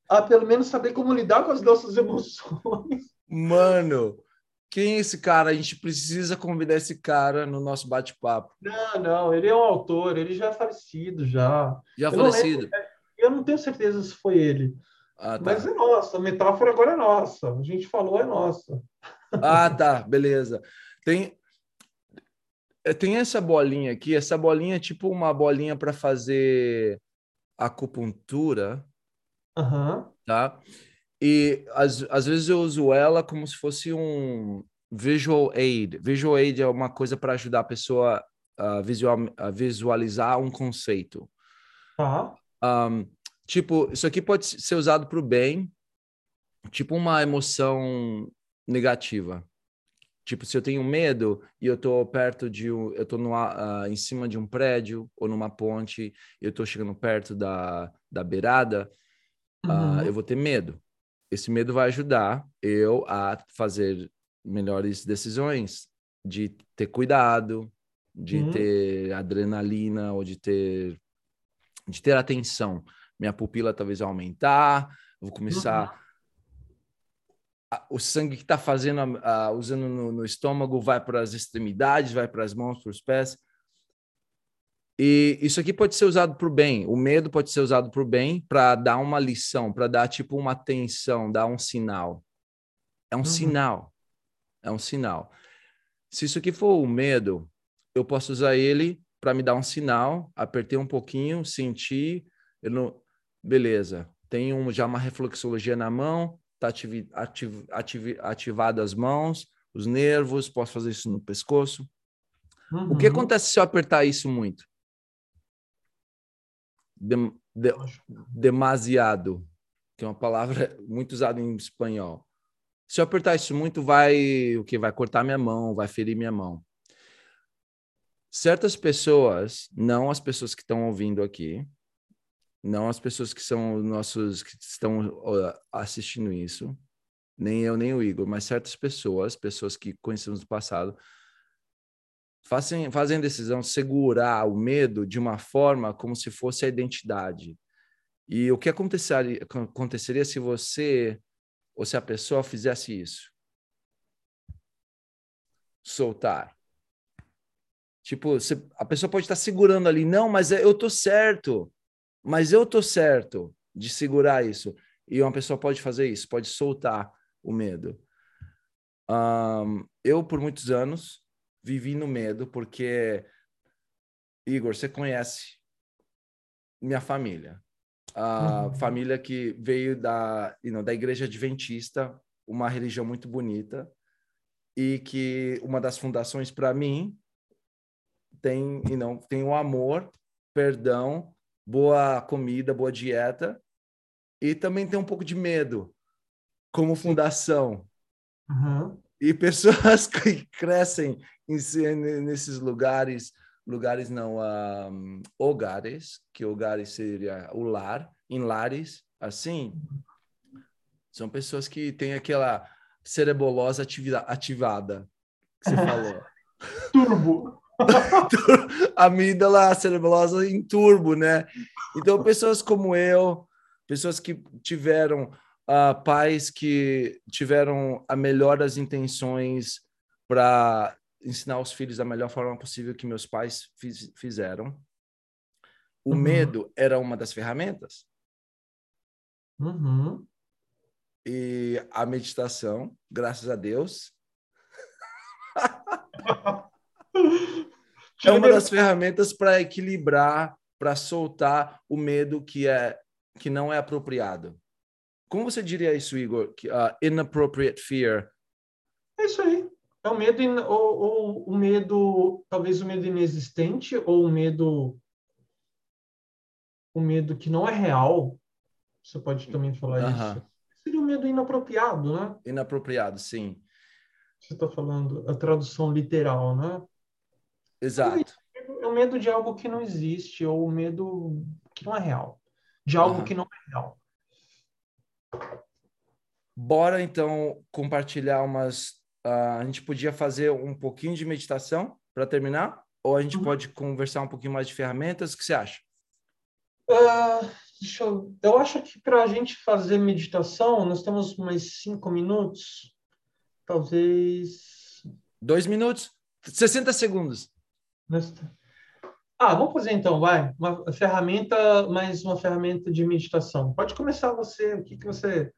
a pelo menos saber como lidar com as nossas emoções. Mano, quem é esse cara? A gente precisa convidar esse cara no nosso bate-papo. Não, não, ele é um autor, ele já é falecido já. Já eu falecido. Não eu não tenho certeza se foi ele. Ah, tá. Mas é nossa, a metáfora agora é nossa. A gente falou é nossa. Ah, tá, beleza. Tem é, tem essa bolinha aqui, essa bolinha é tipo uma bolinha para fazer acupuntura. Uhum. Tá? E às, às vezes eu uso ela como se fosse um visual aid. Visual aid é uma coisa para ajudar a pessoa a, visual, a visualizar um conceito. Tá. Um, tipo, isso aqui pode ser usado para o bem, tipo uma emoção negativa. Tipo, se eu tenho medo e eu tô perto de um, eu tô uh, em cima de um prédio ou numa ponte, eu tô chegando perto da, da beirada, uhum. uh, eu vou ter medo. Esse medo vai ajudar eu a fazer melhores decisões, de ter cuidado, de uhum. ter adrenalina ou de ter de ter atenção. Minha pupila talvez aumentar, vou começar uhum. O sangue que está fazendo usando no, no, estômago vai para as extremidades, vai para as mãos, para os pés. E isso aqui pode ser usado para o bem. O medo pode ser usado para o bem, para dar uma lição, para dar tipo uma atenção, dar um sinal. É um uhum. sinal. É um sinal. Se isso aqui for o medo, eu posso usar ele para me dar um sinal, apertei um pouquinho, senti, não... beleza, tenho já uma reflexologia na mão, está ativ... ativ... ativ... ativado as mãos, os nervos, posso fazer isso no pescoço. Uhum. O que uhum. acontece se eu apertar isso muito? De... De... demasiado, que é uma palavra muito usada em espanhol. Se eu apertar isso muito, vai o que vai cortar minha mão, vai ferir minha mão. Certas pessoas, não as pessoas que estão ouvindo aqui, não as pessoas que são nossos que estão assistindo isso, nem eu nem o Igor, mas certas pessoas, pessoas que conhecemos do passado, fazem fazem decisão segurar o medo de uma forma como se fosse a identidade. E o que aconteceria, aconteceria se você ou se a pessoa fizesse isso? Soltar. Tipo, a pessoa pode estar segurando ali, não, mas eu tô certo, mas eu tô certo de segurar isso. E uma pessoa pode fazer isso, pode soltar o medo. Um, eu, por muitos anos, vivi no medo, porque, Igor, você conhece minha família a uhum. família que veio da, you know, da igreja adventista, uma religião muito bonita, e que uma das fundações para mim tem, you know, tem o amor, perdão, boa comida, boa dieta, e também tem um pouco de medo como fundação. Uhum. E pessoas que crescem em, nesses lugares lugares não, um, hogares, que hogares seria o lar, em lares, assim, são pessoas que têm aquela cerebolosa ativada, que você falou. Turbo. a amígdala cerebulosa em turbo, né? Então, pessoas como eu, pessoas que tiveram uh, pais que tiveram a melhor das intenções para ensinar os filhos da melhor forma possível que meus pais fiz, fizeram. O uhum. medo era uma das ferramentas. Uhum. E a meditação, graças a Deus, é uma das ferramentas para equilibrar, para soltar o medo que é que não é apropriado. Como você diria isso, Igor? Que, uh, inappropriate fear. É isso aí. É o medo, ou, ou o medo, talvez o medo inexistente, ou o medo, o medo que não é real. Você pode também falar isso. Seria o medo inapropriado, né? Inapropriado, sim. Você está falando a tradução literal, né? Exato. O medo de algo que não existe, ou o medo que não é real. De algo que não é real. Bora então compartilhar umas uh, a gente podia fazer um pouquinho de meditação para terminar? Ou a gente uhum. pode conversar um pouquinho mais de ferramentas? O que você acha? Uh, eu, eu acho que para a gente fazer meditação, nós temos mais cinco minutos, talvez. Dois minutos? 60 segundos. Ah, vamos fazer então, vai. Uma ferramenta, mais uma ferramenta de meditação. Pode começar você. O que, que você.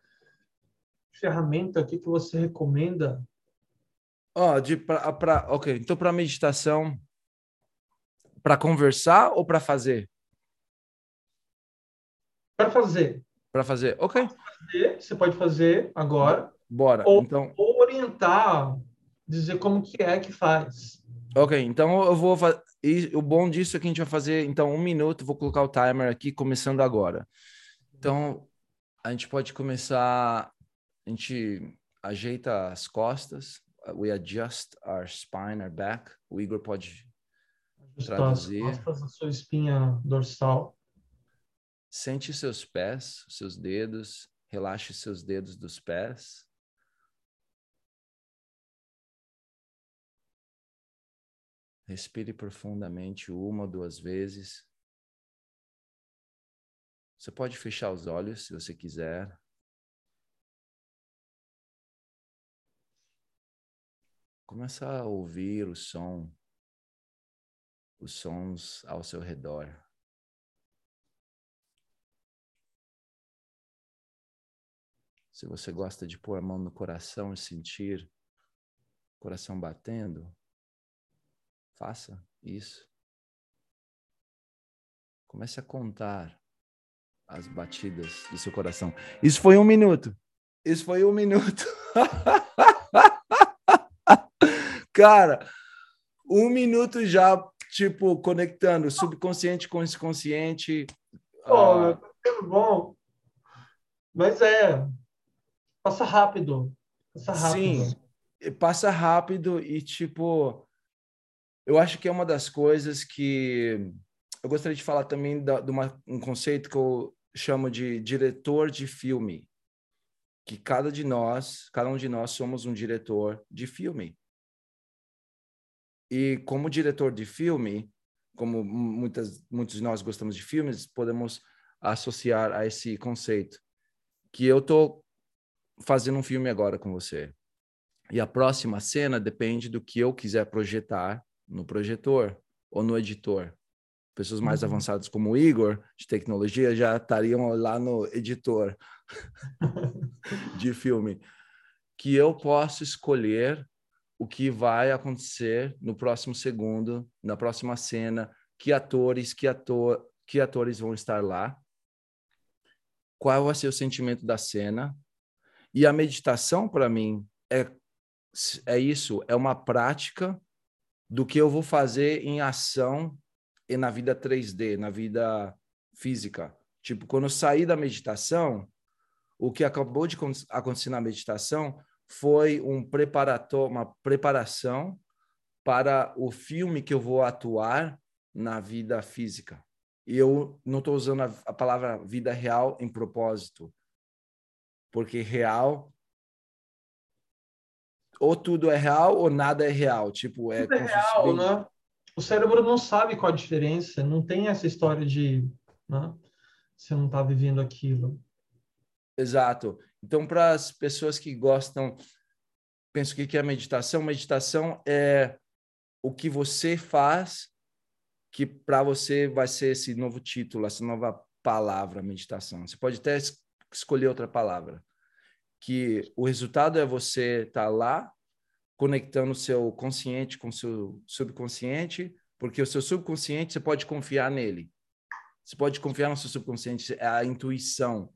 Ferramenta, o que, que você recomenda Ó, oh, de pra, ok. Então, para meditação, para conversar ou para fazer? Para fazer. Para fazer, ok. Fazer, você pode fazer agora. Bora. Ou, então. Ou orientar, dizer como que é que faz. Ok, então eu vou fazer. O bom disso é que a gente vai fazer, então, um minuto. Vou colocar o timer aqui, começando agora. Então, a gente pode começar. A gente ajeita as costas, we adjust our spine, our back. O Igor pode Ajustar traduzir. as costas, a sua espinha dorsal. Sente seus pés, seus dedos, relaxe seus dedos dos pés. Respire profundamente uma ou duas vezes. Você pode fechar os olhos se você quiser. Começa a ouvir o som, os sons ao seu redor. Se você gosta de pôr a mão no coração e sentir o coração batendo, faça isso. Comece a contar as batidas do seu coração. Isso foi um minuto. Isso foi um minuto. Cara, um minuto já, tipo, conectando subconsciente com inconsciente. Pô, ah, tá bom. Mas é. Passa rápido. Passa rápido. Sim, passa rápido e, tipo, eu acho que é uma das coisas que eu gostaria de falar também da, de uma, um conceito que eu chamo de diretor de filme. Que cada de nós, cada um de nós somos um diretor de filme. E como diretor de filme, como muitas, muitos de nós gostamos de filmes, podemos associar a esse conceito. Que eu estou fazendo um filme agora com você. E a próxima cena depende do que eu quiser projetar no projetor ou no editor. Pessoas mais Uhum. avançadas como o Igor, de tecnologia, já estariam lá no editor de filme. Que eu posso escolher o que vai acontecer no próximo segundo, na próxima cena, que atores, que ator, que atores vão estar lá, qual vai ser o sentimento da cena. E a meditação para mim é é isso, é uma prática do que eu vou fazer em ação e na vida 3D, na vida física. Tipo, quando eu saí da meditação, o que acabou de acontecer na meditação foi um preparator, uma preparação para o filme que eu vou atuar na vida física. E eu não estou usando a, a palavra vida real em propósito, porque real ou tudo é real ou nada é real. Tipo, é, Tudo é real, né? O cérebro não sabe qual a diferença, não tem essa história de né? você não está vivendo aquilo. Exato. Então, para as pessoas que gostam, penso que que é meditação. Meditação é o que você faz que para você vai ser esse novo título, essa nova palavra, meditação. Você pode até es escolher outra palavra. Que o resultado é você estar tá lá conectando seu consciente com seu subconsciente, porque o seu subconsciente você pode confiar nele. Você pode confiar no seu subconsciente, é a intuição.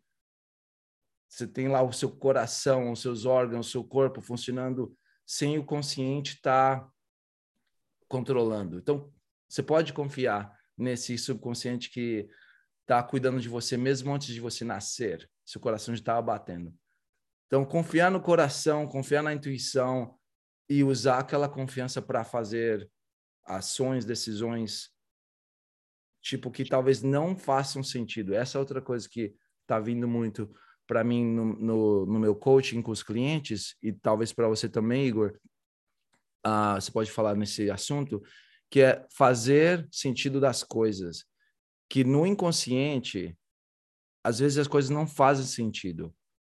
Você tem lá o seu coração, os seus órgãos, o seu corpo funcionando sem o consciente estar tá controlando. Então, você pode confiar nesse subconsciente que está cuidando de você mesmo antes de você nascer. Seu coração já estava batendo. Então, confiar no coração, confiar na intuição e usar aquela confiança para fazer ações, decisões, tipo, que talvez não façam sentido. Essa é outra coisa que está vindo muito para mim no, no, no, meu coaching com os clientes, e talvez para você também, Igor, uh, você pode falar nesse assunto, que é fazer sentido das coisas. Que no inconsciente, às vezes as coisas não fazem sentido.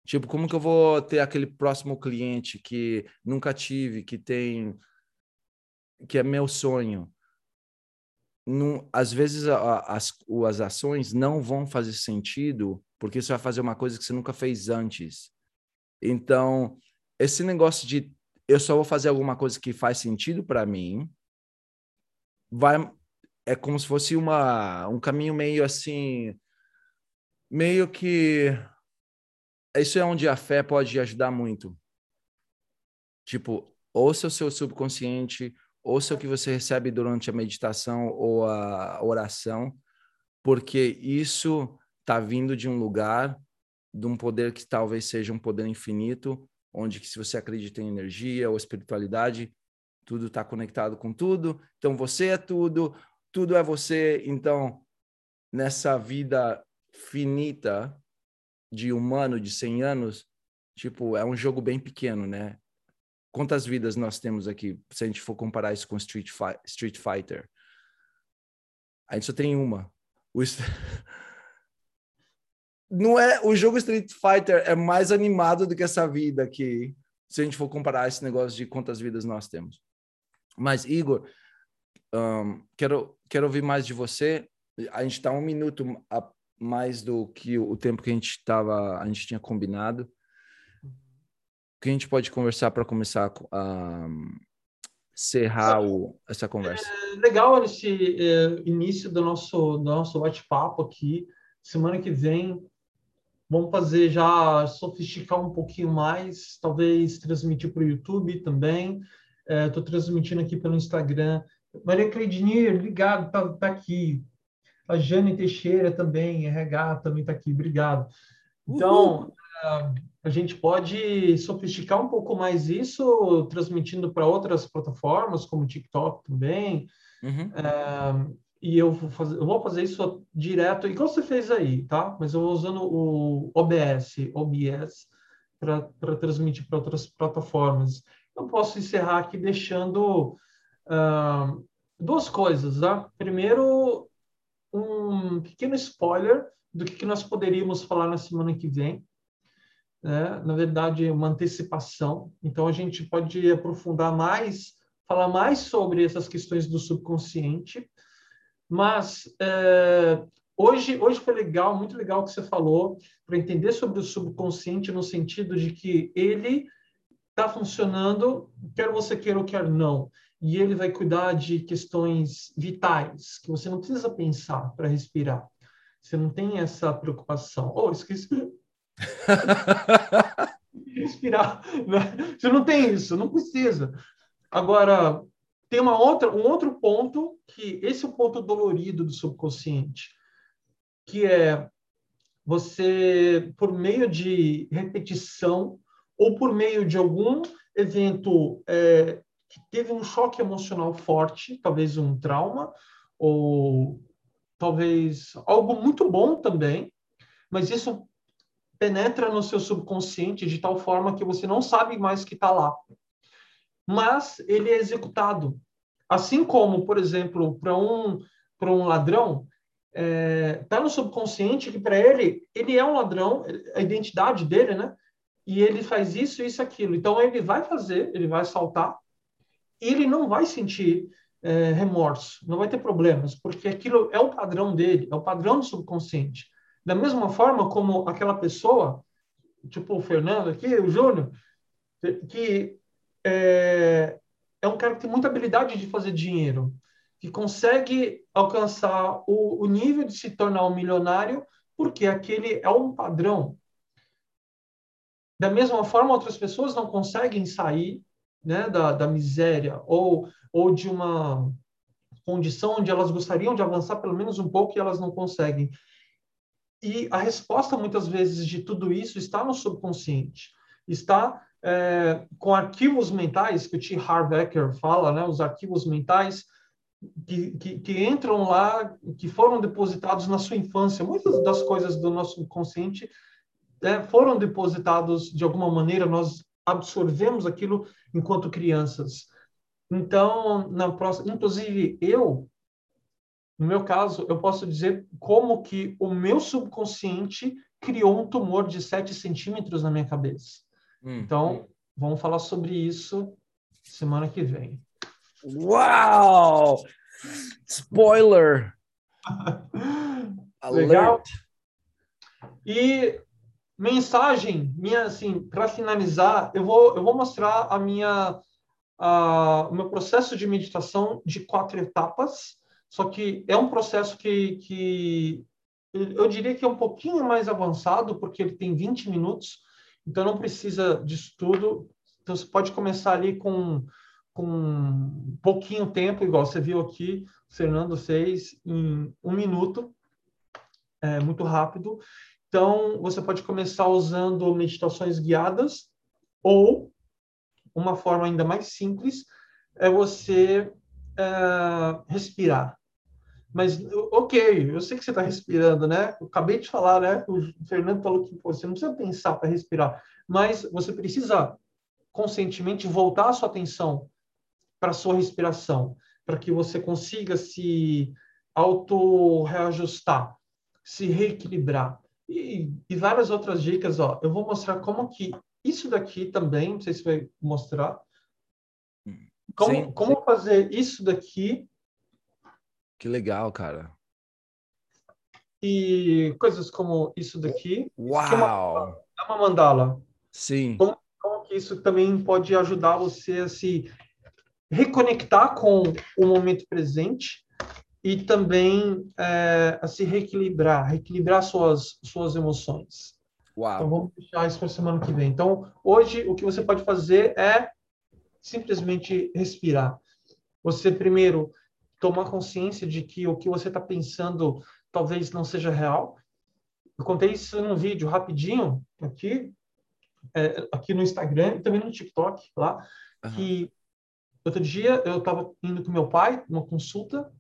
Tipo, como que eu vou ter aquele próximo cliente que nunca tive, que tem. que é meu sonho? Não, às vezes a, as, as ações não vão fazer sentido porque você vai fazer uma coisa que você nunca fez antes. Então, esse negócio de eu só vou fazer alguma coisa que faz sentido para mim, vai é como se fosse uma um caminho meio assim meio que isso é onde a fé pode ajudar muito. Tipo, ouça o seu subconsciente, ouça o que você recebe durante a meditação ou a oração, porque isso está vindo de um lugar, de um poder que talvez seja um poder infinito, onde se você acredita em energia ou espiritualidade, tudo está conectado com tudo. Então você é tudo, tudo é você. Então nessa vida finita de humano de 100 anos, tipo, é um jogo bem pequeno, né? Quantas vidas nós temos aqui, se a gente for comparar isso com Street, Fi Street Fighter? A gente só tem uma. O... Não é, o jogo Street Fighter é mais animado do que essa vida aqui, se a gente for comparar esse negócio de quantas vidas nós temos. Mas, Igor, um, quero, quero ouvir mais de você. A gente está um minuto mais do que o tempo que a gente estava, a gente tinha combinado. O que a gente pode conversar para começar a encerrar o, essa conversa? É legal esse é, início do nosso, do nosso bate-papo aqui. Semana que vem vamos fazer já sofisticar um pouquinho mais, talvez transmitir para o YouTube também. Estou é, transmitindo aqui pelo Instagram. Maria Cleidinir, ligado, tá, tá aqui. A Jane Teixeira também, RH também está aqui, obrigado. Então, uh, a gente pode sofisticar um pouco mais isso, transmitindo para outras plataformas, como TikTok também. Uhum. Uh, e eu vou, fazer, eu vou fazer isso direto, igual você fez aí, tá? Mas eu vou usando o OBS, OBS para transmitir para outras plataformas. Eu posso encerrar aqui deixando uh, duas coisas, tá? Primeiro, um pequeno spoiler do que, nós poderíamos falar na semana que vem. Né? Na verdade, uma antecipação. Então, a gente pode aprofundar mais, falar mais sobre essas questões do subconsciente. Mas é, hoje, hoje foi legal, muito legal o que você falou, para entender sobre o subconsciente no sentido de que ele está funcionando, quer você queira ou quer não e ele vai cuidar de questões vitais que você não precisa pensar para respirar. Você não tem essa preocupação. Oh, esqueci. respirar. Né? Você não tem isso, não precisa. Agora, tem uma outra, um outro ponto que esse é o ponto dolorido do subconsciente, que é você, por meio de repetição ou por meio de algum evento é, que teve um choque emocional forte, talvez um trauma, ou talvez algo muito bom também, mas isso penetra no seu subconsciente de tal forma que você não sabe mais que está lá. Mas ele é executado. Assim como, por exemplo, para um, um ladrão, está é, tá no subconsciente que para ele, ele é um ladrão, a identidade dele, né? E ele faz isso, isso, aquilo. Então ele vai fazer, ele vai assaltar, ele não vai sentir é, remorso, não vai ter problemas, porque aquilo é o padrão dele, é o padrão do subconsciente. Da mesma forma como aquela pessoa, tipo o Fernando aqui, o Júnior, que é, é, um cara que tem muita habilidade de fazer dinheiro, que consegue alcançar o, o nível de se tornar um milionário, porque aquele é um padrão. Da mesma forma, outras pessoas não conseguem sair né, da, da miséria ou, ou de uma condição onde elas gostariam de avançar pelo menos um pouco e elas não conseguem. E a resposta, muitas vezes, de tudo isso está no subconsciente. Está é, com arquivos mentais, que o T. Harv Eker fala, né, os arquivos mentais que, que, que, entram lá, que foram depositados na sua infância. Muitas das coisas do nosso consciente é, foram depositados de alguma maneira, nós absorvemos aquilo enquanto crianças. Então, na próxima, inclusive eu, no meu caso, eu posso dizer como que o meu subconsciente criou um tumor de 7 centímetros na minha cabeça. Hum. Então, vamos falar sobre isso semana que vem. Uau! Spoiler! Legal? E mensagem minha assim para finalizar eu vou eu vou mostrar a minha a, o meu processo de meditação de quatro etapas só que é um processo que, que eu diria que é um pouquinho mais avançado porque ele tem 20 minutos então não precisa disso tudo. Então você pode começar ali com com pouquinho tempo igual você viu aqui o Fernando fez em um minuto. É muito rápido então, você pode começar usando meditações guiadas, Ou, uma forma ainda mais simples, é você é, respirar. Mas, ok, eu sei que você está respirando, né? Eu acabei de falar, né? O Fernando falou que pô, você não precisa pensar para respirar, mas você precisa conscientemente voltar a sua atenção para sua respiração, para que você consiga se auto-reajustar, se reequilibrar. E, e, várias outras dicas, ó. Eu vou mostrar como que isso daqui também, não sei se vai mostrar, como, sim, como sim. fazer isso daqui. Que legal, cara. E coisas como isso daqui. Uau! Isso é, uma, é uma mandala. Sim. Como, como que isso também pode ajudar você a se reconectar com o momento presente e também é, a se reequilibrar, reequilibrar suas, suas emoções. Uau. Então vamos deixar isso para semana que vem. Então, hoje o que você pode fazer é simplesmente respirar. Você primeiro tomar consciência de que o que você está pensando talvez não seja real. Eu contei isso num vídeo rapidinho aqui, é, aqui no Instagram e também no TikTok lá, uhum. que outro dia eu estava indo com meu pai numa consulta,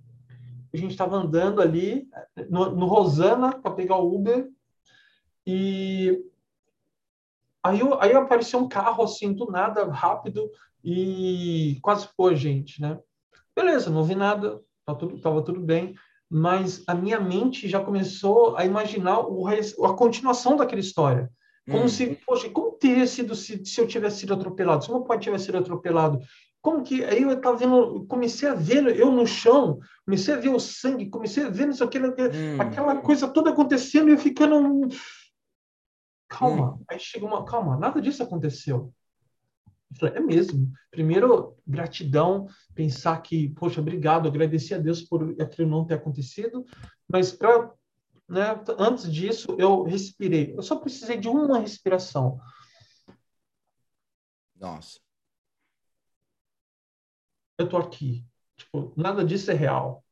a gente estava andando ali no, no Rosana para pegar o Uber e aí, aí apareceu um carro assim do nada rápido e quase foi gente, né? Beleza, não vi nada, tava tudo, tava tudo bem, mas a minha mente já começou a imaginar o, a continuação daquela história. Como hum. se, poxa, como teria sido se, se eu tivesse sido atropelado? Se meu pai tivesse sido atropelado? Como que. Aí eu estava vendo, comecei a ver eu no chão, comecei a ver o sangue, comecei a ver isso, aquilo, hum. aquela coisa toda acontecendo e eu ficando. Calma. Hum. Aí chega uma. Calma, nada disso aconteceu. Eu falei, é mesmo. Primeiro, gratidão, pensar que, poxa, obrigado, agradecer a Deus por aquilo não ter acontecido, mas para né, antes disso eu respirei. Eu só precisei de uma respiração. Nossa. Eu tô aqui. Tipo, nada disso é real.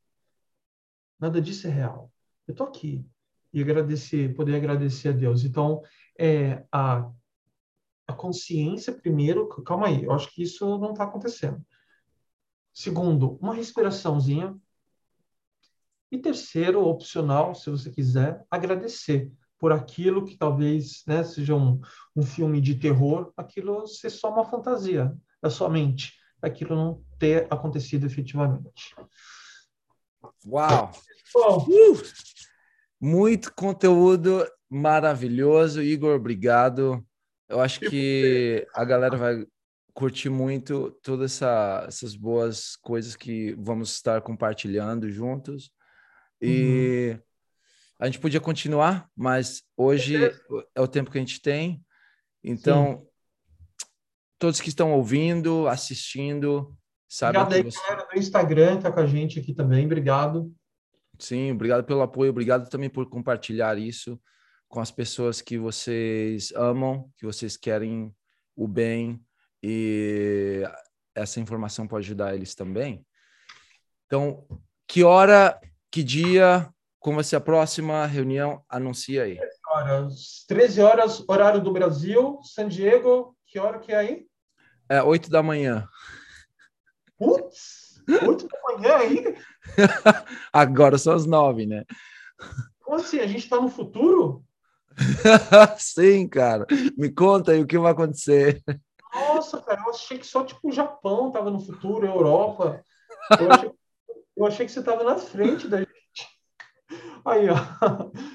Nada disso é real. Eu tô aqui e agradecer, poder agradecer a Deus. Então, é a a consciência primeiro, calma aí, eu acho que isso não está acontecendo. Segundo, uma respiraçãozinha. E terceiro, opcional, se você quiser, agradecer por aquilo que talvez né, seja um, um filme de terror, aquilo ser só uma fantasia da sua mente, aquilo não ter acontecido efetivamente. Uau! Uh! Muito conteúdo maravilhoso. Igor, obrigado. Eu acho que a galera vai curtir muito todas essa, essas boas coisas que vamos estar compartilhando juntos. E uhum. a gente podia continuar, mas hoje é o tempo que a gente tem. Então, Sim. Todos que estão ouvindo, assistindo, sabe? Obrigado aí, você... galera do Instagram, tá com a gente aqui também. Obrigado. Sim, obrigado pelo apoio, obrigado também por compartilhar isso com as pessoas que vocês amam, que vocês querem o bem e essa informação pode ajudar eles também. Então, que hora, que dia, como vai ser a próxima reunião? Anuncia aí. 13 horas, 13 horas horário do Brasil, San Diego, que hora que é aí? É 8 da manhã. Putz, 8 da manhã aí? Agora são as 9, né? Como assim? A gente está no futuro? Sim, cara. Me conta aí o que vai acontecer. Nossa, cara, eu achei que só tipo o Japão estava no futuro, a Europa. Eu achei, eu achei que você estava na frente da gente. Aí, ó.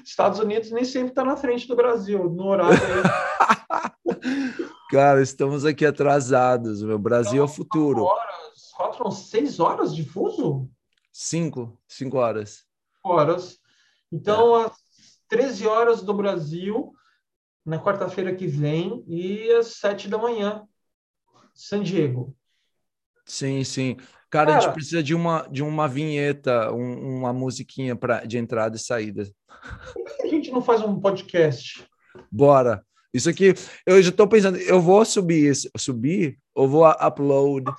Estados Unidos nem sempre está na frente do Brasil, no horário. Cara, estamos aqui atrasados. O Brasil então, é o futuro. Quatro horas, quatro, seis horas de fuso? Cinco, cinco horas. Horas. Então, é. 13 horas do Brasil, na quarta-feira que vem, e às 7 da manhã, San Diego. Sim, sim. Cara, Cara, a gente precisa de uma, de uma vinheta, um, uma musiquinha pra, de entrada e saída. Por que a gente não faz um podcast? Bora. Isso aqui, eu já estou pensando, eu vou subir isso. Subir ou vou upload?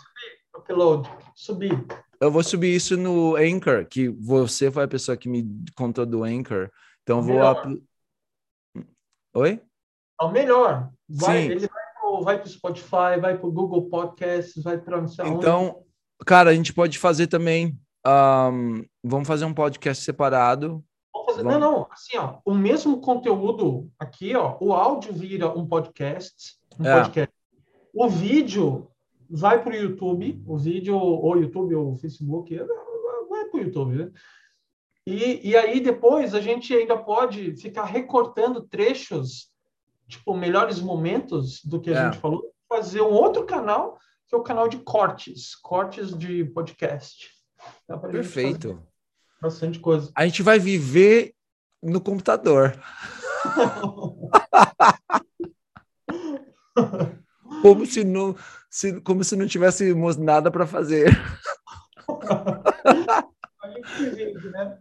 Upload, subir. Eu vou subir isso no Anchor, que você foi a pessoa que me contou do Anchor. Então vou. Oi? É o melhor. Vai, Sim. Ele vai para o Spotify, vai para o Google Podcasts, vai para Então, cara, a gente pode fazer também. Um, vamos fazer um podcast separado. Fazer, vamos... Não, não. Assim, ó, o mesmo conteúdo aqui, ó, o áudio vira um podcast, um é. podcast. O vídeo vai para o YouTube, o vídeo, ou YouTube, ou Facebook, vai para o YouTube, né? E, e aí depois a gente ainda pode ficar recortando trechos, tipo, melhores momentos do que a é. gente falou, fazer um outro canal, que é o canal de cortes, cortes de podcast. Perfeito. Bastante coisa. A gente vai viver no computador. como se não, se, como se não tivéssemos nada para fazer. né?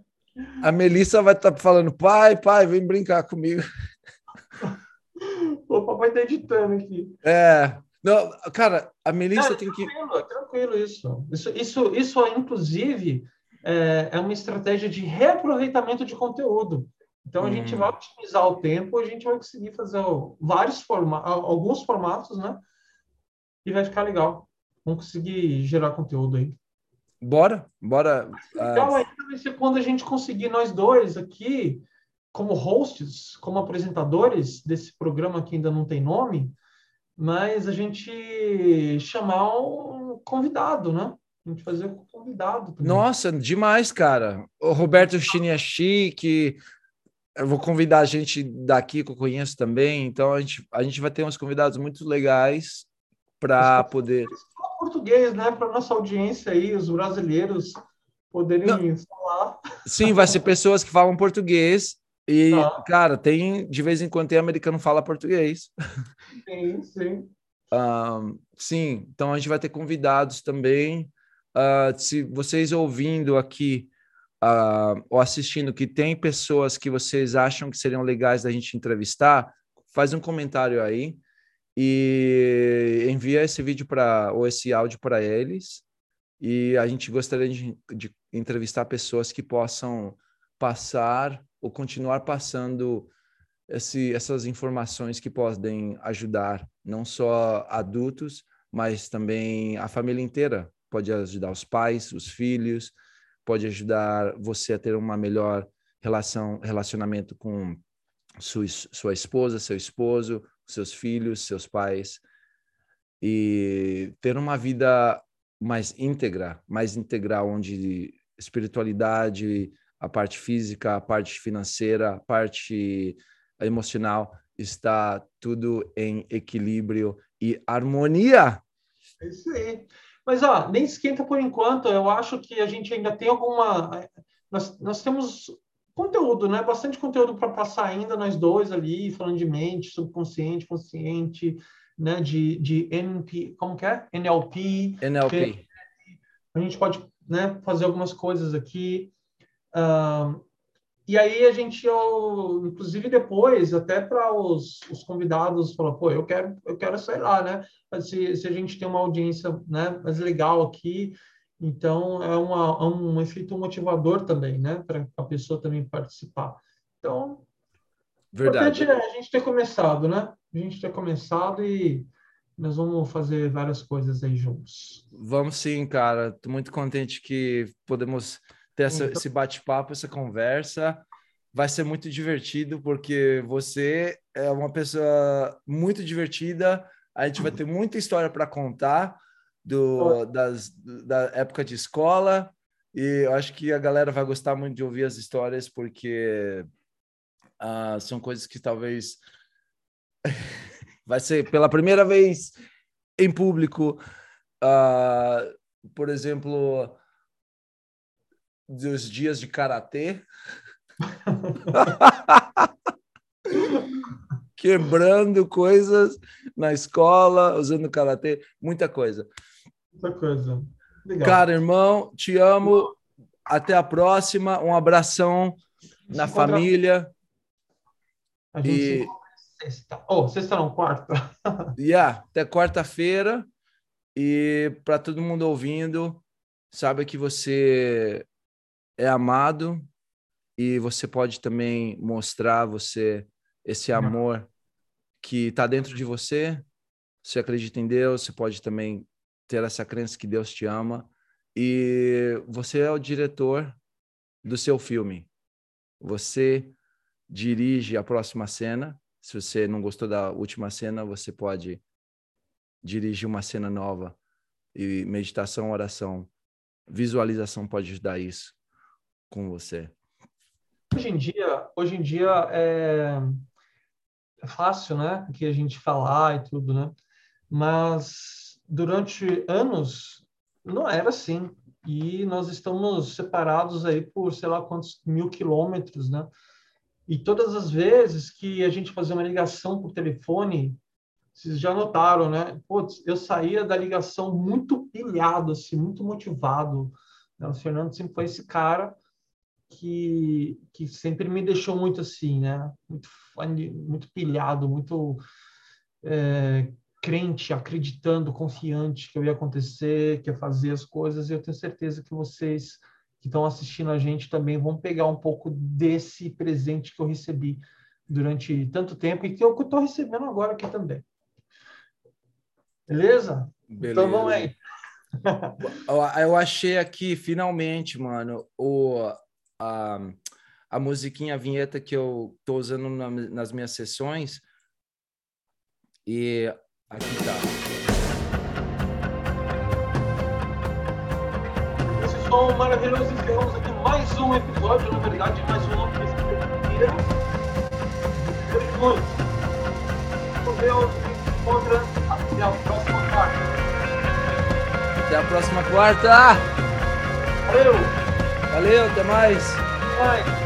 A Melissa vai estar tá falando, pai, pai, vem brincar comigo. O papai está editando aqui. É. Não, cara, a Melissa tem que. Tranquilo, é tranquilo isso. Isso, isso, isso inclusive, é, é uma estratégia de reaproveitamento de conteúdo. Então, a hum. gente vai otimizar o tempo, a gente vai conseguir fazer vários formatos, alguns formatos, né? E vai ficar legal. Vamos conseguir gerar conteúdo aí. Bora, bora. Legal ainda vai ser quando a gente conseguir, nós dois aqui, como hosts, como apresentadores desse programa que ainda não tem nome, mas a gente chamar um convidado, né? A gente fazer um convidado. Também. Nossa, demais, cara. O Roberto Chiniachi, eu vou convidar a gente daqui que eu conheço também, então a gente, a gente vai ter uns convidados muito legais para poder português, né? Para nossa audiência aí, os brasileiros poderem Não. falar. Sim, vai ser pessoas que falam português. E, tá. cara, tem de vez em quando tem americano fala português. Sim, sim. Um, sim, então a gente vai ter convidados também. Uh, se vocês ouvindo aqui uh, ou assistindo que tem pessoas que vocês acham que seriam legais da gente entrevistar, faz um comentário aí e envia esse vídeo para ou esse áudio para eles. E a gente gostaria de, de entrevistar pessoas que possam passar ou continuar passando esse, essas informações que podem ajudar não só adultos, mas também a família inteira. Pode ajudar os pais, os filhos, pode ajudar você a ter uma melhor relação, relacionamento com sua, sua esposa, seu esposo, seus filhos, seus pais e ter uma vida mais íntegra, mais integral, onde espiritualidade, a parte física, a parte financeira, a parte emocional está tudo em equilíbrio e harmonia. É isso aí. Mas ó, nem esquenta por enquanto. Eu acho que a gente ainda tem alguma. Nós, nós temos conteúdo, né? Bastante conteúdo para passar ainda nós dois ali, falando de mente, subconsciente, consciente, né? De, de NP, como que é? NLP. NLP. A gente pode né, fazer algumas coisas aqui. Uh, e aí a gente, eu, inclusive depois, até para os, os convidados, falou, pô, eu quero, eu quero, sei lá, né? Se, se a gente tem uma audiência né, mais legal aqui, então, é, uma, é um efeito motivador também, né? Para a pessoa também participar. Então, Verdade. É a gente ter começado, né? A gente ter começado e nós vamos fazer várias coisas aí juntos. Vamos sim, cara. Estou muito contente que podemos ter essa, então... esse bate-papo, essa conversa. Vai ser muito divertido, porque você é uma pessoa muito divertida. A gente vai ter muita história para contar do, das, da época de escola. E eu acho que a galera vai gostar muito de ouvir as histórias, porque uh, são coisas que talvez vai ser pela primeira vez em público. Uh, por exemplo, dos dias de karatê. Quebrando coisas na escola, usando karatê, muita coisa. Muita coisa. Legal. Cara, irmão, te amo. Até a próxima. Um abração na família. A gente e... sexta. Oh, sexta não, quarta. yeah, até quarta-feira. E para todo mundo ouvindo, sabe que você é amado e você pode também mostrar você esse amor que está dentro de você você acredita em Deus, você pode também ter essa crença que Deus te ama e você é o diretor do seu filme. Você dirige a próxima cena. Se você não gostou da última cena, você pode dirigir uma cena nova. E meditação, oração, visualização pode ajudar isso com você. Hoje em dia, hoje em dia é, é fácil, né, que a gente falar e tudo, né? Mas durante anos não era assim. E nós estamos separados aí por sei lá quantos mil quilômetros, né? E todas as vezes que a gente fazia uma ligação por telefone, vocês já notaram, né? Putz, eu saía da ligação muito pilhado, assim, muito motivado. Né? O Fernando sempre foi esse cara que, que sempre me deixou muito assim, né? Muito, muito pilhado, muito é, crente, acreditando, confiante que eu ia acontecer, que ia fazer as coisas. E eu tenho certeza que vocês que estão assistindo a gente também vão pegar um pouco desse presente que eu recebi durante tanto tempo e que eu estou recebendo agora aqui também. Beleza? Beleza. Então vamos aí. eu achei aqui, finalmente, mano, o, a, a musiquinha, a vinheta que eu estou usando na, nas minhas sessões. E aqui tá. som maravilhoso. Encerramos aqui mais um episódio, na verdade, mais um primeiro. Primeiro de Deus, encontra até a próxima quarta. Até a próxima quarta. Valeu. Valeu, até mais. Até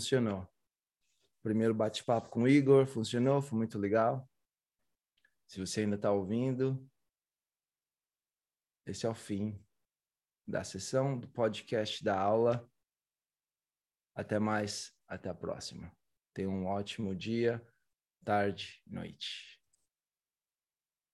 funcionou. Primeiro bate-papo com o Igor, funcionou, foi muito legal. Se você ainda está ouvindo, esse é o fim da sessão, do podcast da aula. Até mais, até a próxima. Tenha um ótimo dia, tarde, noite.